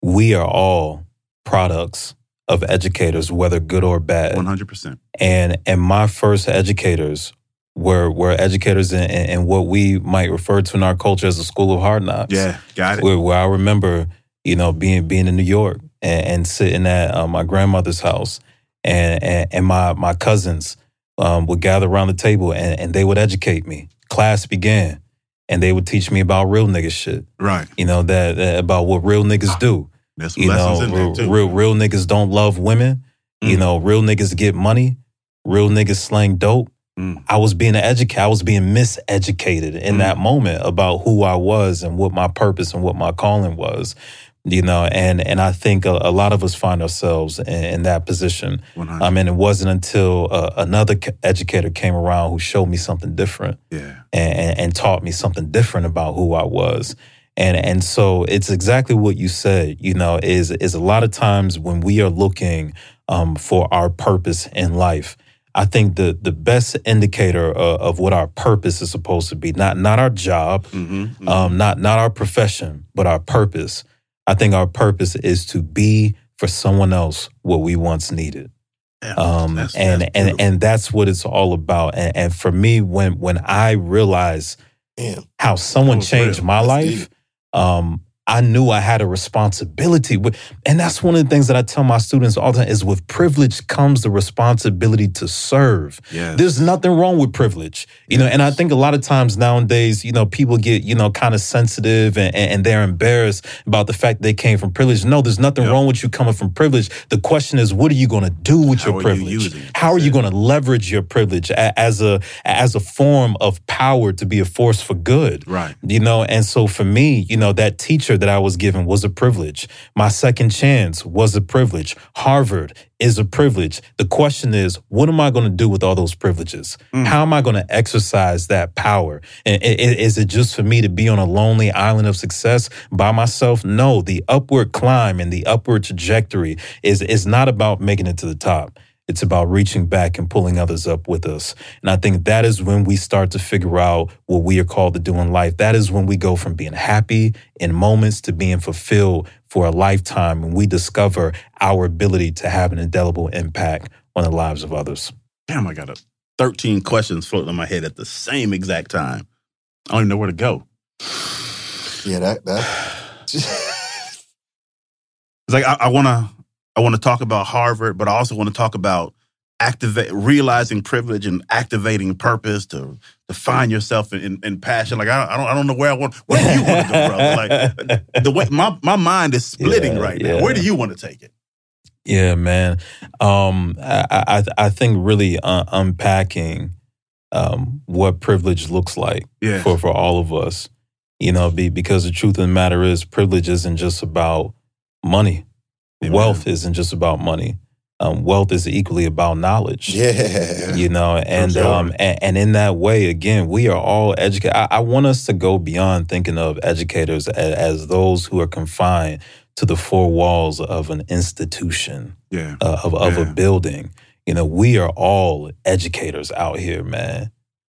We are all products of educators, whether good or bad. 100%. And and my first educators were were educators in, in, in what we might refer to in our culture as a school of hard knocks. Yeah, got it. Where, where I remember, you know, being being in New York and, and sitting at uh, my grandmother's house, and and, and my my cousins um, would gather around the table and, and they would educate me. Class began, and they would teach me about real nigga shit. Right. You know that, that about what real niggas do. There's You know, lessons in there real, too. real real niggas don't love women. You Mm. know, real niggas get money. Real niggas slang dope. Mm. I was being educated. I was being miseducated in Mm. that moment about who I was and what my purpose and what my calling was. You know, and and I think a, a lot of us find ourselves in, in that position. 100. I mean, it wasn't until uh, another educator came around who showed me something different yeah. and, and, taught me something different about who I was. And and so it's exactly what you said. You know, is is a lot of times when we are looking um, for our purpose in life. I think the the best indicator of, of what our purpose is supposed to be not not our job, Mm-hmm. um, not not our profession, but our purpose. I think our purpose is to be for someone else what we once needed. Um, That's- and that's and and that's what it's all about. And, and for me, when when I realized Damn. how someone changed real. my That's life, um, I knew I had a responsibility. And that's one of the things that I tell my students all the time is with privilege comes the responsibility to serve. Yes. There's nothing wrong with privilege. You know, and I think a lot of times nowadays, you know, people get, you know, kind of sensitive and, and they're embarrassed about the fact they came from privilege. No, there's nothing wrong with you coming from privilege. The question is, what are you going to do with How your are you privilege? How are you going to leverage your privilege as a as a form of power to be a force for good? Right. You know, and so for me, you know, that teacher that I was given was a privilege. My second chance was a privilege. Harvard is a privilege. The question is, what am I going to do with all those privileges? Mm. How am I going to exercise that power? And is it just for me to be on a lonely island of success by myself? No, the upward climb and the upward trajectory is is not about making it to the top. It's about reaching back and pulling others up with us. And I think that is when we start to figure out what we are called to do in life. That is when we go from being happy in moments to being fulfilled for a lifetime and we discover our ability to have an indelible impact on the lives of others. Damn, I got a 13 questions floating in my head at the same exact time. I don't even know where to go. Yeah, that that It's like I, I wanna I wanna talk about Harvard, but I also want to talk about activate realizing privilege and activating purpose to to find yourself in, in, passion. Like I, don't- I don't I don't know where I want where do you want to go, brother? Like the way my, my mind is splitting Yeah, right now. yeah. Where do you want to take it? Yeah, man. Um, I, I I think really uh, unpacking um, what privilege looks like Yeah. for for all of us. You know, be, because the truth of the matter is, privilege isn't just about money. Wealth isn't just about money. Um, wealth is equally about knowledge. Yeah. You know, and sure. um, and, and in that way, again, we are all educated. I, I want us to go beyond thinking of educators as, as those who are confined to the four walls of an institution Yeah. uh, of, of Yeah. a building. You know, we are all educators out here, man,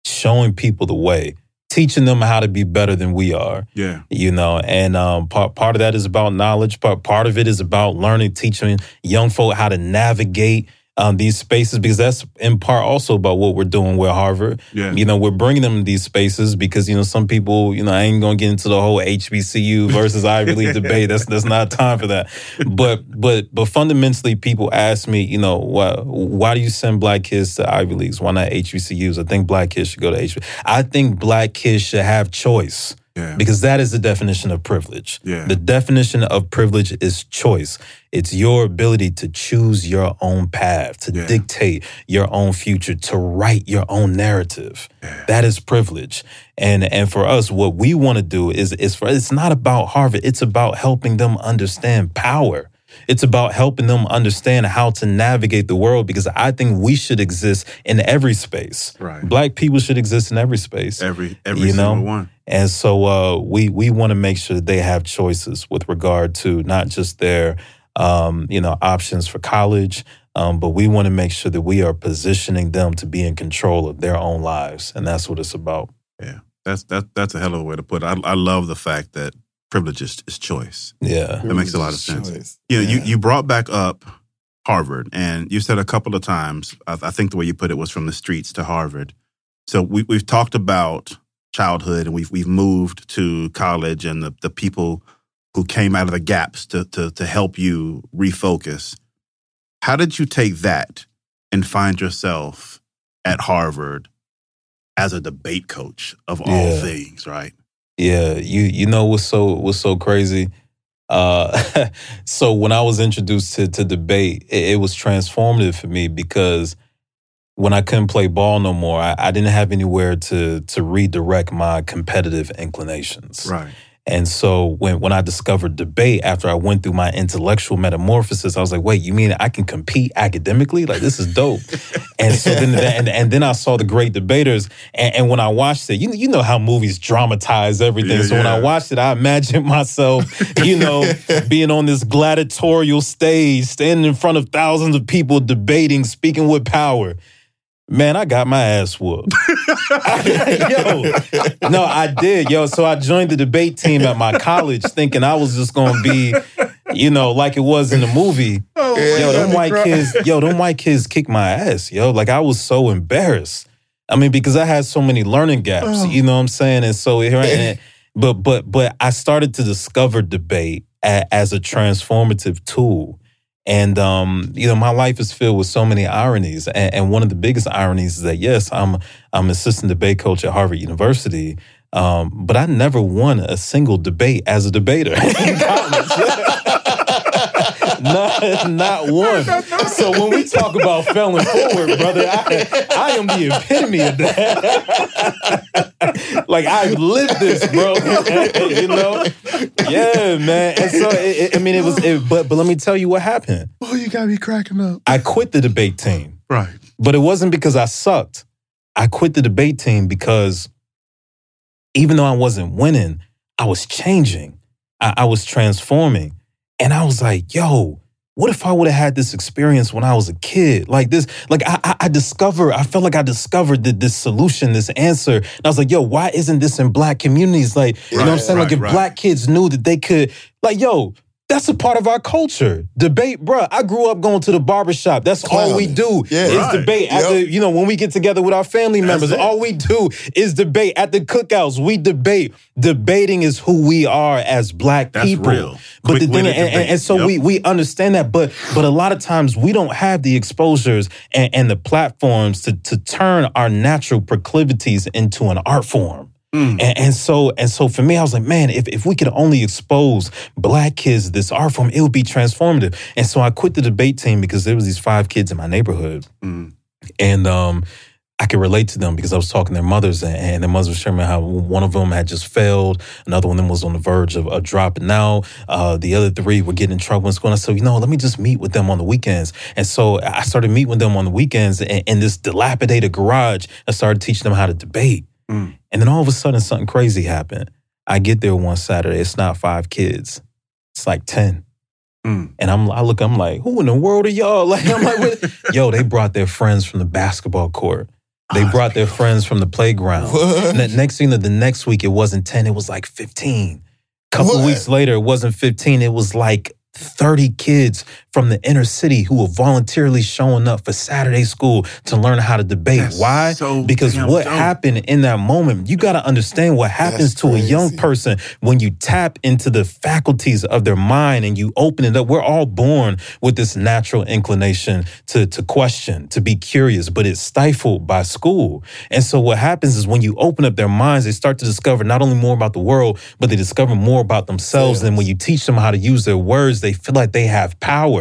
showing people the way, teaching them how to be better than we are. Yeah. You know, and um, part part of that is about knowledge. Part part of it is about learning, teaching young folk how to navigate um, these spaces because that's in part also about what we're doing with Harvard. Yeah. You know, we're bringing them to these spaces because you know some people, you know, I ain't gonna get into the whole HBCU versus Ivy League debate. That's that's not time for that. But but but fundamentally, people ask me, you know, why why do you send black kids to Ivy Leagues? Why not HBCUs? I think black kids should go to HBCUs. I think black kids should have choice. Yeah. Because that is the definition of privilege. Yeah. The definition of privilege is choice. It's your ability to choose your own path, to dictate your own future, to write your own narrative. That is privilege. And and for us, what we want to do is is for it's not about Harvard. It's about helping them understand power. It's about helping them understand how to navigate the world because I think we should exist in every space. Right. Black people should exist in every space. Every every single one. And so uh, we we want to make sure that they have choices with regard to not just their um, you know options for college, um, but we want to make sure that we are positioning them to be in control of their own lives, and that's what it's about. Yeah. That's that that's a hell of a way to put it. I, I love the fact that privilege is, is choice. Yeah. That makes a lot of sense. choice. You know, you, you brought back up Harvard, and you said a couple of times. I, I think the way you put it was from the streets to Harvard. So we, we've talked about childhood, and we've we've moved to college, and the, the people who came out of the gaps to, to to help you refocus. How did you take that and find yourself at Harvard as a debate coach of all Yeah. things? Right. Yeah, you you know what's so what's so crazy. Uh, so when I was introduced to to debate, it, it was transformative for me because when I couldn't play ball no more, I, I didn't have anywhere to to redirect my competitive inclinations. Right. And so when when I discovered debate after I went through my intellectual metamorphosis, I was like, wait, you mean I can compete academically? Like this is dope. and so then and, and then I saw the great debaters, and, and when I watched it, you you know how movies dramatize everything. Yeah, so when I watched it, I imagined myself, you know, being on this gladiatorial stage, standing in front of thousands of people debating, speaking with power. Man, I got my ass whooped. yo, no, I did, yo. So I joined the debate team at my college, thinking I was just gonna be, you know, like it was in the movie. Oh, yo, them white kids, yo, them white kids kicked my ass, yo. Like I was so embarrassed. I mean, because I had so many learning gaps, Oh. you know what I'm saying? And so here, and, But but but I started to discover debate as a transformative tool. And um, you know, my life is filled with so many ironies. And, and one of the biggest ironies is that yes, I'm I'm assistant debate coach at Harvard University, um, but I never won a single debate as a debater. not, not one. So when we talk about failing forward, brother, I, I am the epitome of that. like I've lived this, bro. you know? Yeah, man. And so it, it- I mean, it was. It, but but let me tell you what happened. Oh, you got me cracking up. I quit the debate team. Right. But it wasn't because I sucked. I quit the debate team because even though I wasn't winning, I was changing. I, I was transforming. And I was like, yo, what if I would have had this experience when I was a kid? Like this, like I, I, I discovered, I felt like I discovered the, this solution, this answer. And I was like, yo, why isn't this in black communities? Like, you know what I'm Right, saying? like if right. black kids knew that they could, like, yo, that's a part of our culture. Debate, bruh. I grew up going to the barbershop. That's all we do Yeah. is Right. debate. Yep. After, you know, when we get together with our family members, all we do is debate. At the cookouts, we debate. Debating is who we are as black That's people. real. But the thing, and, and- and so Yep. we we understand that, but but a lot of times we don't have the exposures and, and the platforms to to turn our natural proclivities into an art form. Mm. And, and so and so for me, I was like, man, if, if we could only expose black kids to this art form, it would be transformative. And so I quit the debate team because there was these five kids in my neighborhood, Mm. and um, I could relate to them because I was talking to their mothers, and, and their mothers were sharing how one of them had just failed, another one of them was on the verge of, of dropping out. Uh, the other three were getting in trouble in school. And I said, you know, let me just meet with them on the weekends. And so I started meeting with them on the weekends in, in this dilapidated garage. I started teaching them how to debate. Mm. And then all of a sudden, something crazy happened. I get there one Saturday. It's not five kids. It's like ten. Mm. And I'm, I look, I'm like, who in the world are y'all? Like, I'm like, yo, they brought their friends from the basketball court. They Ah, brought their friends from the playground. The next thing that the next week it wasn't 10, it was like 15. Couple What? weeks later, it wasn't 15, it was like 30 kids from the inner city who were voluntarily showing up for Saturday school to learn how to debate. That's Why? so because what dope. happened in that moment, you got to understand what happens That's to a young person when you tap into the faculties of their mind and you open it up. We're all born with this natural inclination to, to question, to be curious, but it's stifled by school. And so what happens is when you open up their minds, they start to discover not only more about the world, but they discover more about themselves. And when you teach them how to use their words, they feel like they have power.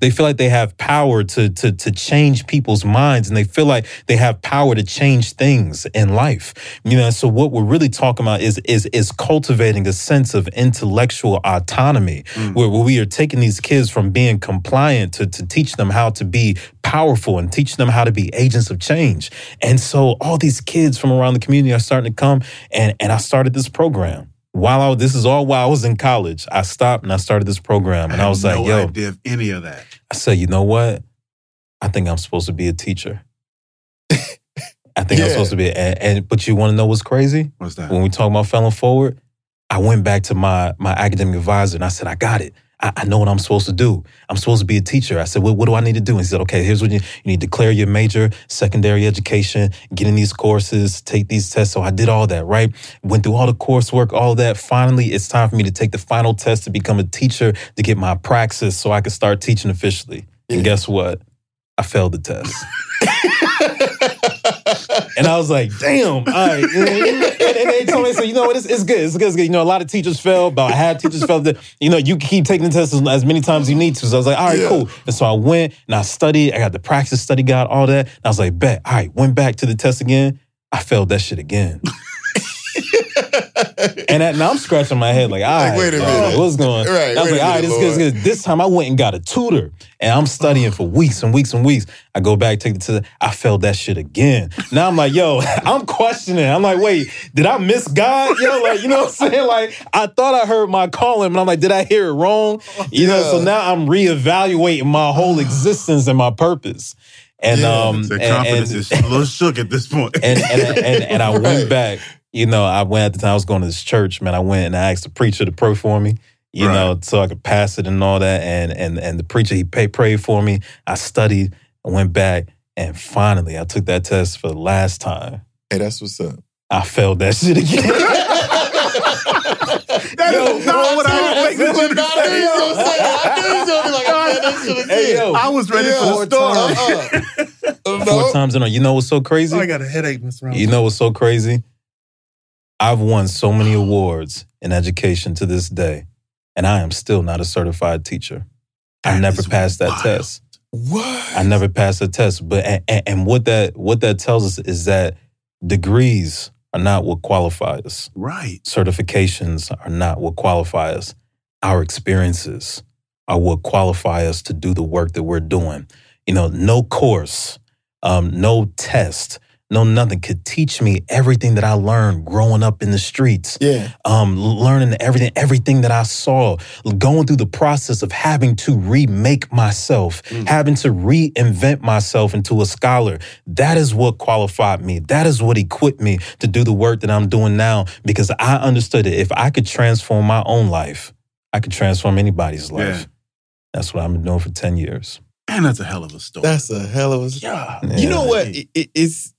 They feel like they have power to, to, to change people's minds and they feel like they have power to change things in life. You know, so what we're really talking about is is is cultivating a sense of intellectual autonomy mm. where, where we are taking these kids from being compliant to, to teach them how to be powerful and teach them how to be agents of change. And so all these kids from around the community are starting to come and, and I started this program. While I, this is all while I was in college, I stopped and I started this program, and I, had was no like, "Yo, idea of any of that. I said, you know what? I think I'm supposed to be a teacher. I think I'm supposed to be. And, and but you want to know what's crazy? What's that? When we talk about failing forward, I went back to my my academic advisor and I said, I got it. I, I know what I'm supposed to do. I'm supposed to be a teacher. I said, well, what do I need to do? And he said, okay, here's what you, you need to declare your major, secondary education, get in these courses, take these tests. So I did all that, right? Went through all the coursework, all that. Finally, it's time for me to take the final test to become a teacher to get my praxis so I could start teaching officially. And guess what? I failed the test. and I was like, damn, all right. And, they told me, so you know what, it's, it's good. It's good. It's good. You know, a lot of teachers fail, about half teachers fail. You know, you keep taking the test as, as many times as you need to. So I was like, all right, Yeah. cool. And so I went and I studied. I got the practice study guide, all that. And I was like, bet. All right, went back to the test again. I failed that shit again. And that, now I'm scratching my head like, all right, wait a minute. what's going on? Right, I was like, all right, minute, this is this. This time I went and got a tutor and I'm studying for weeks and weeks and weeks. I go back, take the test. I failed that shit again. Now I'm like, yo, I'm questioning. I'm like, wait, did I miss God? Yo, like, you know what I'm saying? Like, I thought I heard my calling, but I'm like, did I hear it wrong? You know, so now I'm reevaluating my whole existence and my purpose. And Yeah. um The confidence and- is a little shook at this point. and and and, and I Right. went back. You know, I went at the time I was going to this church, man. I went and I asked the preacher to pray for me. You Right. know, so I could pass it and all that. And and and the preacher he pay, prayed for me. I studied. I went back, and finally I took that test for the last time. Hey, that's what's up. I failed that shit again. That is not what I was Look, thinking. I knew you was gonna say. I knew you was gonna be like, I said this shit Hey, yo. I was ready for the story. Uh-uh. Four times in a row. You know what's so crazy? I got a headache, Mr. Round. You know what's so crazy? I've won so many awards in education to this day, and I am still not a certified teacher. I never passed that wild. test. What? I never passed the test. But and, and- and what that what that tells us is that degrees are not what qualify us. Right. Certifications are not what qualify us. Our experiences are what qualify us to do the work that we're doing. You know, no course, um, no test, no nothing could teach me everything that I learned growing up in the streets Yeah. um, learning everything, everything that I saw, going through the process of having to remake myself, having to reinvent myself into a scholar. That is what qualified me. That is what equipped me to do the work that I'm doing now because I understood that if I could transform my own life, I could transform anybody's life. Yeah. That's what I've been doing for 10 years. And that's a hell of a story. That's a hell of a. yeah. You know what? It, it- it's.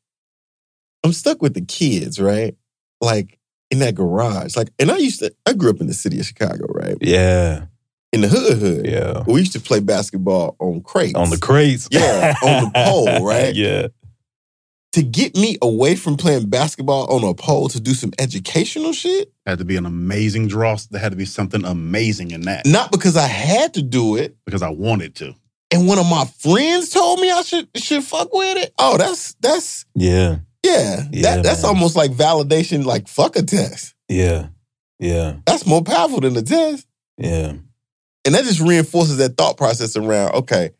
I'm stuck with the kids, right? Like in that garage. Like, and I used to. I grew up in the city of Chicago, right? Yeah. In the hood, hood. Yeah. We used to play basketball on crates. On the crates. Yeah, on the pole, right? yeah. To get me away from playing basketball on a pole to do some educational shit, Had to be an amazing draw. There had to be something amazing in that not because I had to do it, because I wanted to. and one of my friends told me I should should fuck with it. Oh, that's that's Yeah. Yeah. Yeah, that, that's man. almost like validation, like fuck a test. Yeah. Yeah. That's more powerful than the test. Yeah. And that just reinforces that thought process around, okay,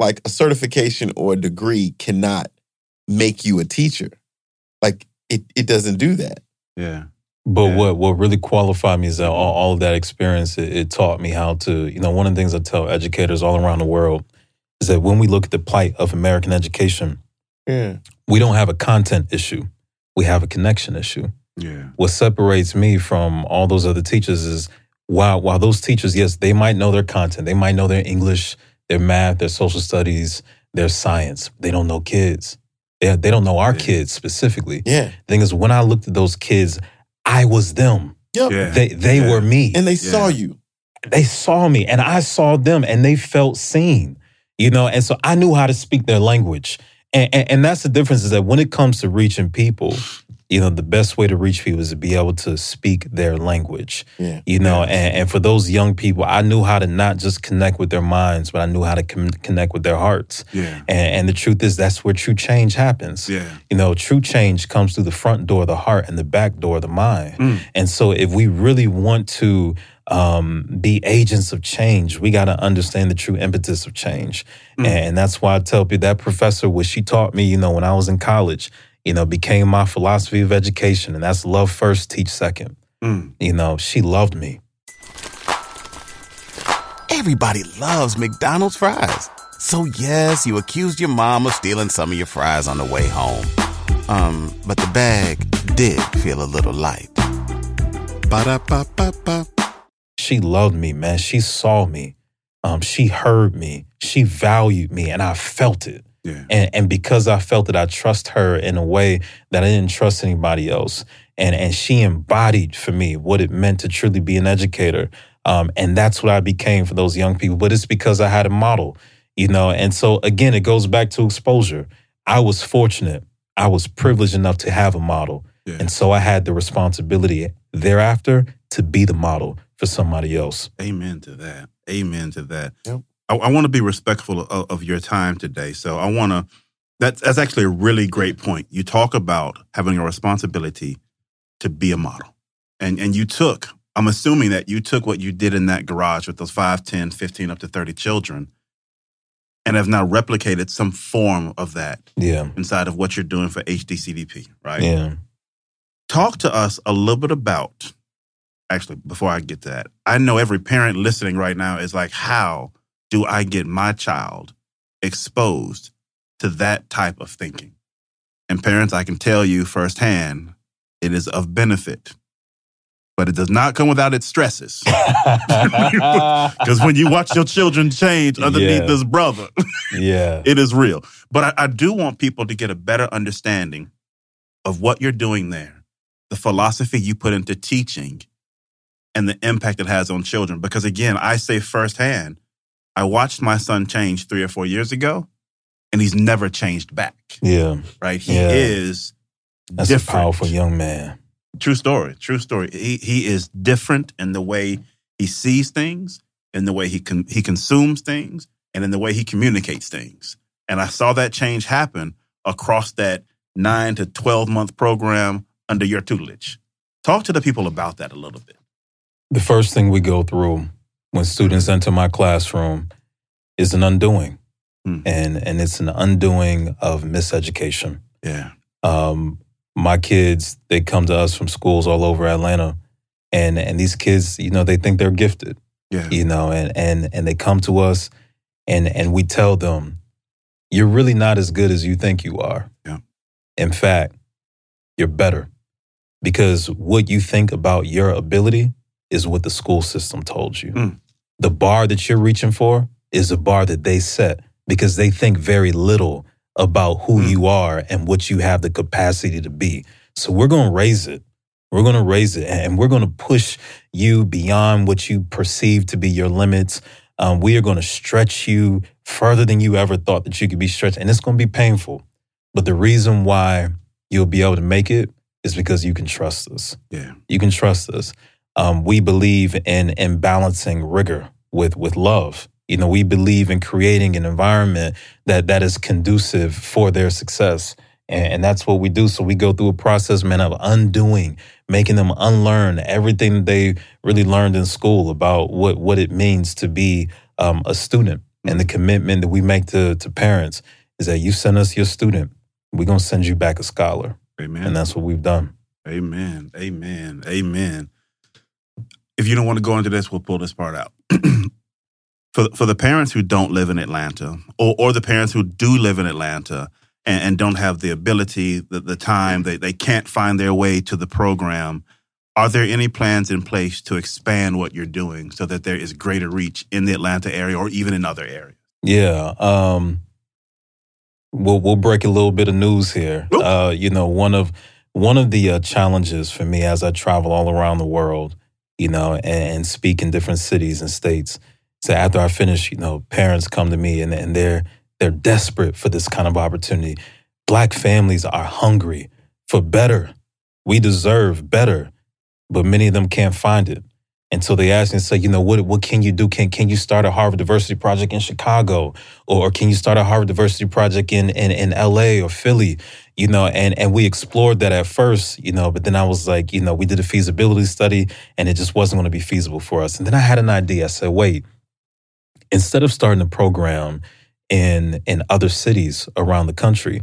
like a certification or a degree cannot make you a teacher. Like it, it doesn't do that. Yeah. But Yeah. what what really qualified me is that all, all of that experience it, it taught me how to you know one of the things I tell educators all around the world is that when we look at the plight of American education, Yeah. We don't have a content issue, we have a connection issue. Yeah. What separates me from all those other teachers is while while those teachers yes they might know their content, they might know their English, their math, their social studies, their science, they don't know kids. They, they don't know our Yeah. kids specifically. Yeah. thing is when I looked at those kids, I was them. Yep. Yeah. They they Yeah. were me. And they Yeah. saw you. they saw me and I saw them and they felt seen. You know, and so I knew how to speak their language. And, and and that's the difference is that when it comes to reaching people, you know, the best way to reach people is to be able to speak their language. Yeah. You know, and, and for those young people, I knew how to not just connect with their minds, but I knew how to com- connect with their hearts. Yeah. And, and the truth is, that's where true change happens. Yeah. You know, true change comes through the front door of the heart and the back door of the mind. Mm. And so, if we really want to um, be agents of change, we got to understand the true impetus of change. Mm. And that's why I tell people that professor, what she taught me, you know, when I was in college, you know, became my philosophy of education. And that's love first, teach second. Mm. You know, she loved me. Everybody loves McDonald's fries. So yes, you accused your mom of stealing some of your fries on the way home. Um, but the bag did feel a little light. Ba-da-ba-ba-ba. She loved me, man. She saw me. Um, she heard me. She valued me, and I felt it. Yeah. And and because I felt it, I trust her in a way that I didn't trust anybody else. And and she embodied for me what it meant to truly be an educator. Um, and that's what I became for those young people. But it's because I had a model, you know. And so again, it goes back to exposure. I was fortunate. I was privileged enough to have a model. Yeah. And so I had the responsibility thereafter to be the model for somebody else. Amen to that. Amen to that. Yep. I, I want to be respectful of, of your time today. So I want to, that's, that's actually a really great point. You talk about having a responsibility to be a model. And, and you took, I'm assuming that you took what you did in that garage with those 5, 10, 15, up to 30 children and have now replicated some form of that Yeah. inside of what you're doing for HDCDP, right? Yeah. talk to us a little bit about actually before i get to that i know every parent listening right now is like how do i get my child exposed to that type of thinking and parents i can tell you firsthand it is of benefit but it does not come without its stresses because when you watch your children change underneath Yeah. this brother yeah. it is real. But I, I do want people to get a better understanding of what you're doing there, the philosophy you put into teaching, and the impact it has on children. Because again, I say firsthand, I watched my son change three or four years ago, and he's never changed back. Yeah. Right? He Yeah. is That's different. a powerful young man. True story. True story. He he is different in the way he sees things, in the way he con- he consumes things, and in the way he communicates things. And I saw that change happen across that nine to twelve month program under your tutelage. Talk to the people about that a little bit. The first thing we go through when students enter my classroom is an undoing. And and it's an undoing of miseducation. Yeah. Um, my kids, they come to us from schools all over Atlanta. And and these kids, you know, they think they're gifted. Yeah. You know, and and and they come to us and and we tell them, you're really not as good as you think you are. Yeah. In fact, you're better. Because what you think about your ability is what the school system told you. Mm. The bar that you're reaching for is a bar that they set because they think very little about who Mm. you are and what you have the capacity to be. So we're going to raise it. We're going to raise it and we're going to push you beyond what you perceive to be your limits. Um, we are going to stretch you further than you ever thought that you could be stretched. And it's going to be painful. But the reason why you'll be able to make it is because you can trust us. Yeah. You can trust us. Um, we believe in in balancing rigor with with love. You know, we believe in creating an environment that that is conducive for their success, and, and that's what we do. So we go through a process, man, of undoing, making them unlearn everything that they really learned in school about what what it means to be um, a student, and the commitment that we make to to parents is that you send us your student, we're gonna send you back a scholar, Amen. and that's what we've done. Amen. Amen. Amen. If you don't want to go into this, we'll pull this part out. for for the parents who don't live in Atlanta, or or the parents who do live in Atlanta and, and don't have the ability, the, the time, they, they can't find their way to the program, are there any plans in place to expand what you're doing so that there is greater reach in the Atlanta area or even in other areas? Yeah. Um, we'll we'll break a little bit of news here. Uh, you know, one of one of the uh, challenges for me as I travel all around the world, you know, and, and speak in different cities and states. So after I finish, you know, parents come to me and, and they're they're desperate for this kind of opportunity. Black families are hungry for better. We deserve better, but many of them can't find it. And so they ask and say, you know, what what can you do? Can can you start a Harvard Diversity Project in Chicago, or can you start a Harvard Diversity Project in in, in L.A. or Philly? You know, and and we explored that at first, you know, but then I was like, you know, we did a feasibility study, and it just wasn't going to be feasible for us. And then I had an idea. I said, wait, instead of starting a program in in other cities around the country,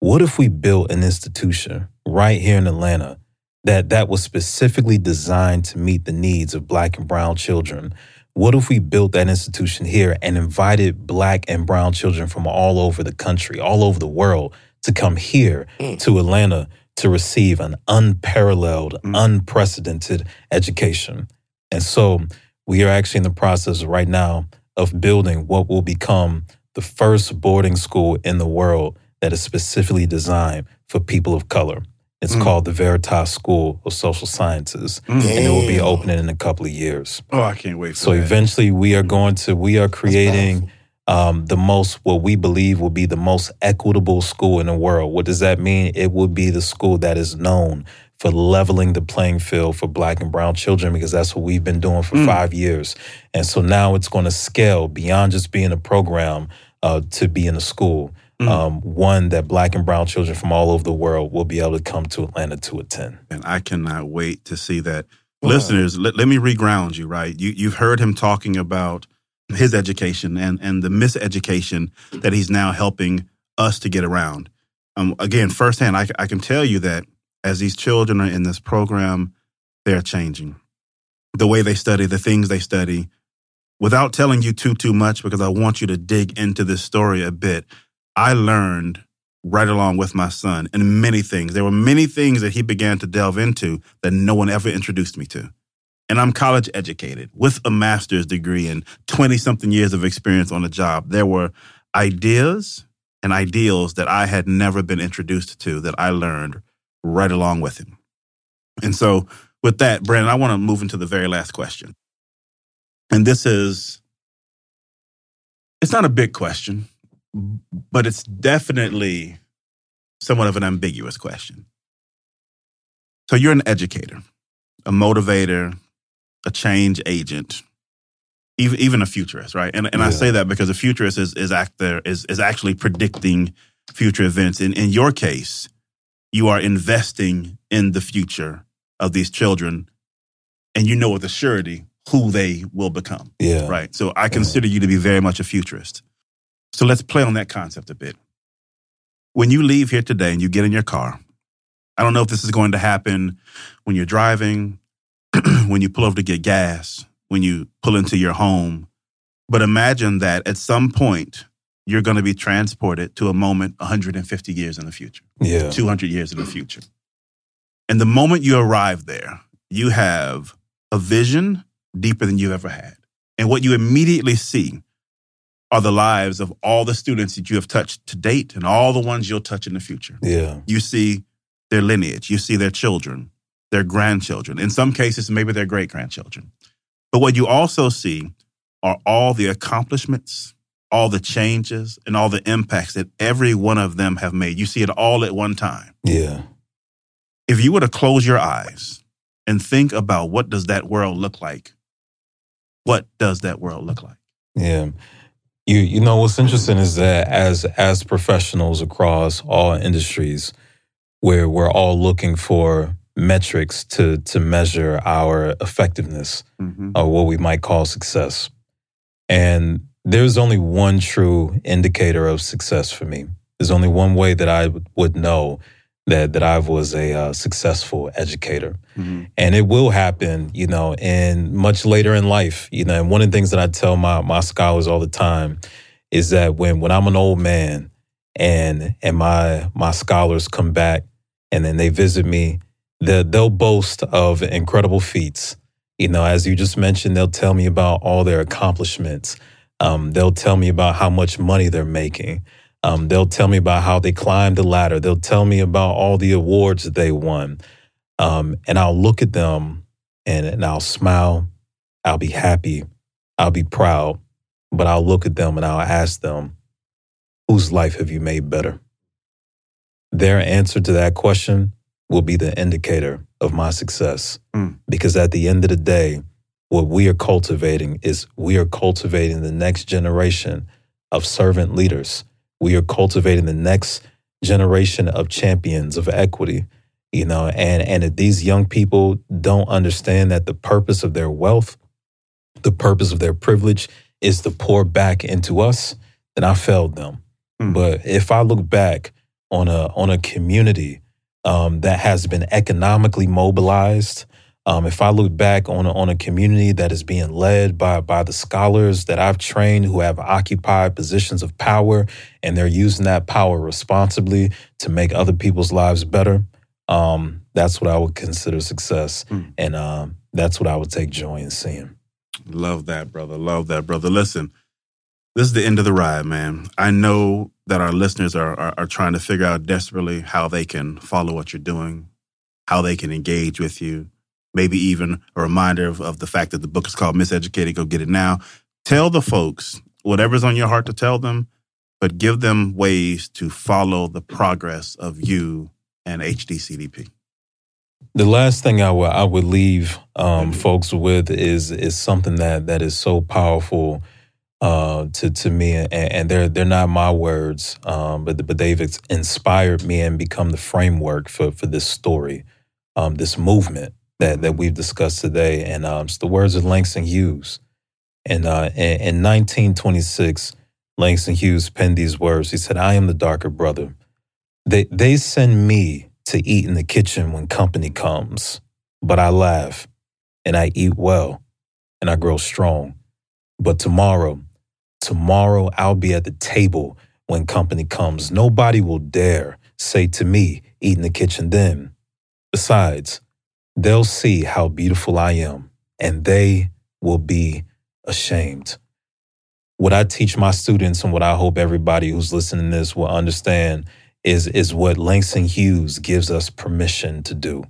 what if we built an institution right here in Atlanta? That that was specifically designed to meet the needs of black and brown children. What if we built that institution here and invited black and brown children from all over the country all over the world to come here mm. to atlanta to receive an unparalleled mm. unprecedented education? And so we are actually in the process right now of building what will become the first boarding school in the world that is specifically designed for people of color it's Mm. called the Veritas School of Social Sciences, Mm. and it will be opening in a couple of years. Oh, I can't wait for So that. eventually, we are going to we are creating um, the most what we believe will be the most equitable school in the world. What does that mean? It will be the school that is known for leveling the playing field for Black and Brown children because that's what we've been doing for five years, and so now it's going to scale beyond just being a program uh, to be in a school. Um, one that Black and Brown children from all over the world will be able to come to Atlanta to attend. and I cannot wait to see that. Listeners, let, let me reground you, right? You, you've heard him talking about his education and, and the miseducation that he's now helping us to get around. Um, again, firsthand, I, I can tell you that as these children are in this program, they're changing. The way they study, the things they study, without telling you too, too much, because I want you to dig into this story a bit. I learned right along with my son and many things. There were many things that he began to delve into that no one ever introduced me to. And I'm college educated with a master's degree and 20 something years of experience on the job. There were ideas and ideals that I had never been introduced to that I learned right along with him. And so, with that, Brandon, I want to move into the very last question. And this is, it's not a big question, but it's definitely somewhat of an ambiguous question. So, you're an educator, a motivator, a change agent, even even a futurist, right? And and I say that because a futurist is is act there is is actually predicting future events. In in your case, you are investing in the future of these children, and you know with a surety who they will become. Yeah. Right. So I consider you to be very much a futurist. So let's play on that concept a bit. When you leave here today and you get in your car, I don't know if this is going to happen when you're driving, when you pull over to get gas, when you pull into your home. But imagine that at some point, you're going to be transported to a moment 150 years in the future, Yeah. 200 years in the future. And the moment you arrive there, you have a vision deeper than you've ever had. And what you immediately see are the lives of all the students that you have touched to date and all the ones you'll touch in the future. Yeah. You see their lineage, you see their children, their grandchildren, in some cases, maybe their great grandchildren. But what you also see are all the accomplishments, all the changes, and all the impacts that every one of them have made. You see it all at one time. Yeah. If you were to close your eyes and think about what does that world look like, what does that world look like? Yeah. You you know what's interesting is that as as professionals across all industries, where we're all looking for metrics to to measure our effectiveness mm-hmm. or what we might call success. And there's only one true indicator of success for me. There's only one way that I would know that that I was a uh, successful educator and it will happen, you know, and much later in life, you know. And one of the things that I tell my my scholars all the time is that when when I'm an old man and and my my scholars come back and then they visit me, they they'll boast of incredible feats. You know, as you just mentioned, they'll tell me about all their accomplishments. Um, they'll tell me about how much money they're making. Um, they'll tell me about how they climbed the ladder. They'll tell me about all the awards that they won. Um, and I'll look at them and, and I'll smile. I'll be happy. I'll be proud. But I'll look at them and I'll ask them, whose life have you made better? Their answer to that question will be the indicator of my success. Because at the end of the day, what we are cultivating is we are cultivating the next generation of servant leaders. We are cultivating the next generation of champions of equity you know and and if these young people don't understand that the purpose of their wealth the purpose of their privilege is to pour back into us then i failed them. But if i look back on a on a community um, that has been economically mobilized um, if I look back on a, on a community that is being led by by the scholars that I've trained who have occupied positions of power and they're using that power responsibly to make other people's lives better, um, that's what I would consider success, and um, that's what I would take joy in seeing. Love that, brother. Love that, brother. Listen, this is the end of the ride, man. I know that our listeners are, are are trying to figure out desperately how they can follow what you're doing, how they can engage with you. Maybe even a reminder of, of the fact that the book is called Miseducated. Go get it now. Tell the folks whatever's on your heart to tell them, but give them ways to follow the progress of you and HDCDP. The last thing I would I would leave um, folks with is is something that that is so powerful uh, to to me, and, and they're they're not my words, um, but but they've inspired me and become the framework for for this story, um, this movement that that we've discussed today, and um, it's the words of Langston Hughes, and uh, in, in 1926, Langston Hughes penned these words. He said, "I am the darker brother. They they send me." to eat in the kitchen when company comes. But I laugh and I eat well and I grow strong. But tomorrow, tomorrow I'll be at the table when company comes. Nobody will dare say to me, eat in the kitchen then. Besides, they'll see how beautiful I am and they will be ashamed. What I teach my students and what I hope everybody who's listening to this will understand is, is what Langston Hughes gives us permission to do.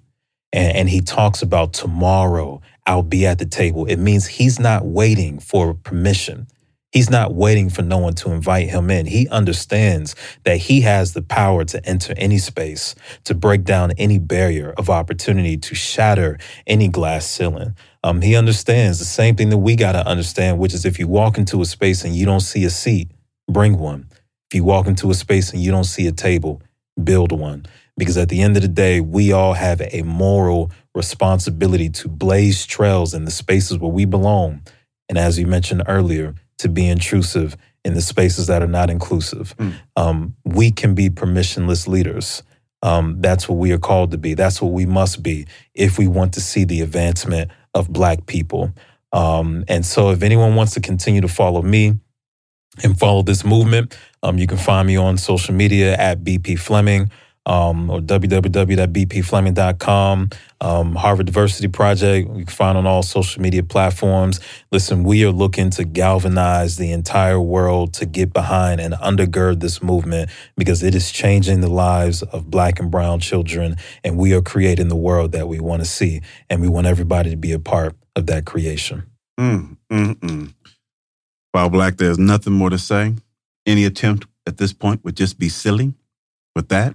and, and he talks about tomorrow I'll be at the table, it means he's not waiting for permission. He's not waiting for no one to invite him in. He understands that he has the power to enter any space, to break down any barrier of opportunity, to shatter any glass ceiling. Um, he understands the same thing that we got to understand, which is if you walk into a space and you don't see a seat, bring one. If you walk into a space and you don't see a table, build one. Because at the end of the day, we all have a moral responsibility to blaze trails in the spaces where we belong. And as you mentioned earlier, to be intrusive in the spaces that are not inclusive. Mm. Um, we can be permissionless leaders. Um, that's what we are called to be. That's what we must be if we want to see the advancement of Black people. Um, and so, if anyone wants to continue to follow me and follow this movement, um, you can find me on social media at BP Fleming um, or www.bpfleming.com. Um, Harvard Diversity Project, you can find on all social media platforms. Listen, we are looking to galvanize the entire world to get behind and undergird this movement because it is changing the lives of black and brown children, and we are creating the world that we want to see, and we want everybody to be a part of that creation. Mm, mm, mm. While Black, there's nothing more to say. Any attempt at this point would just be silly. With that,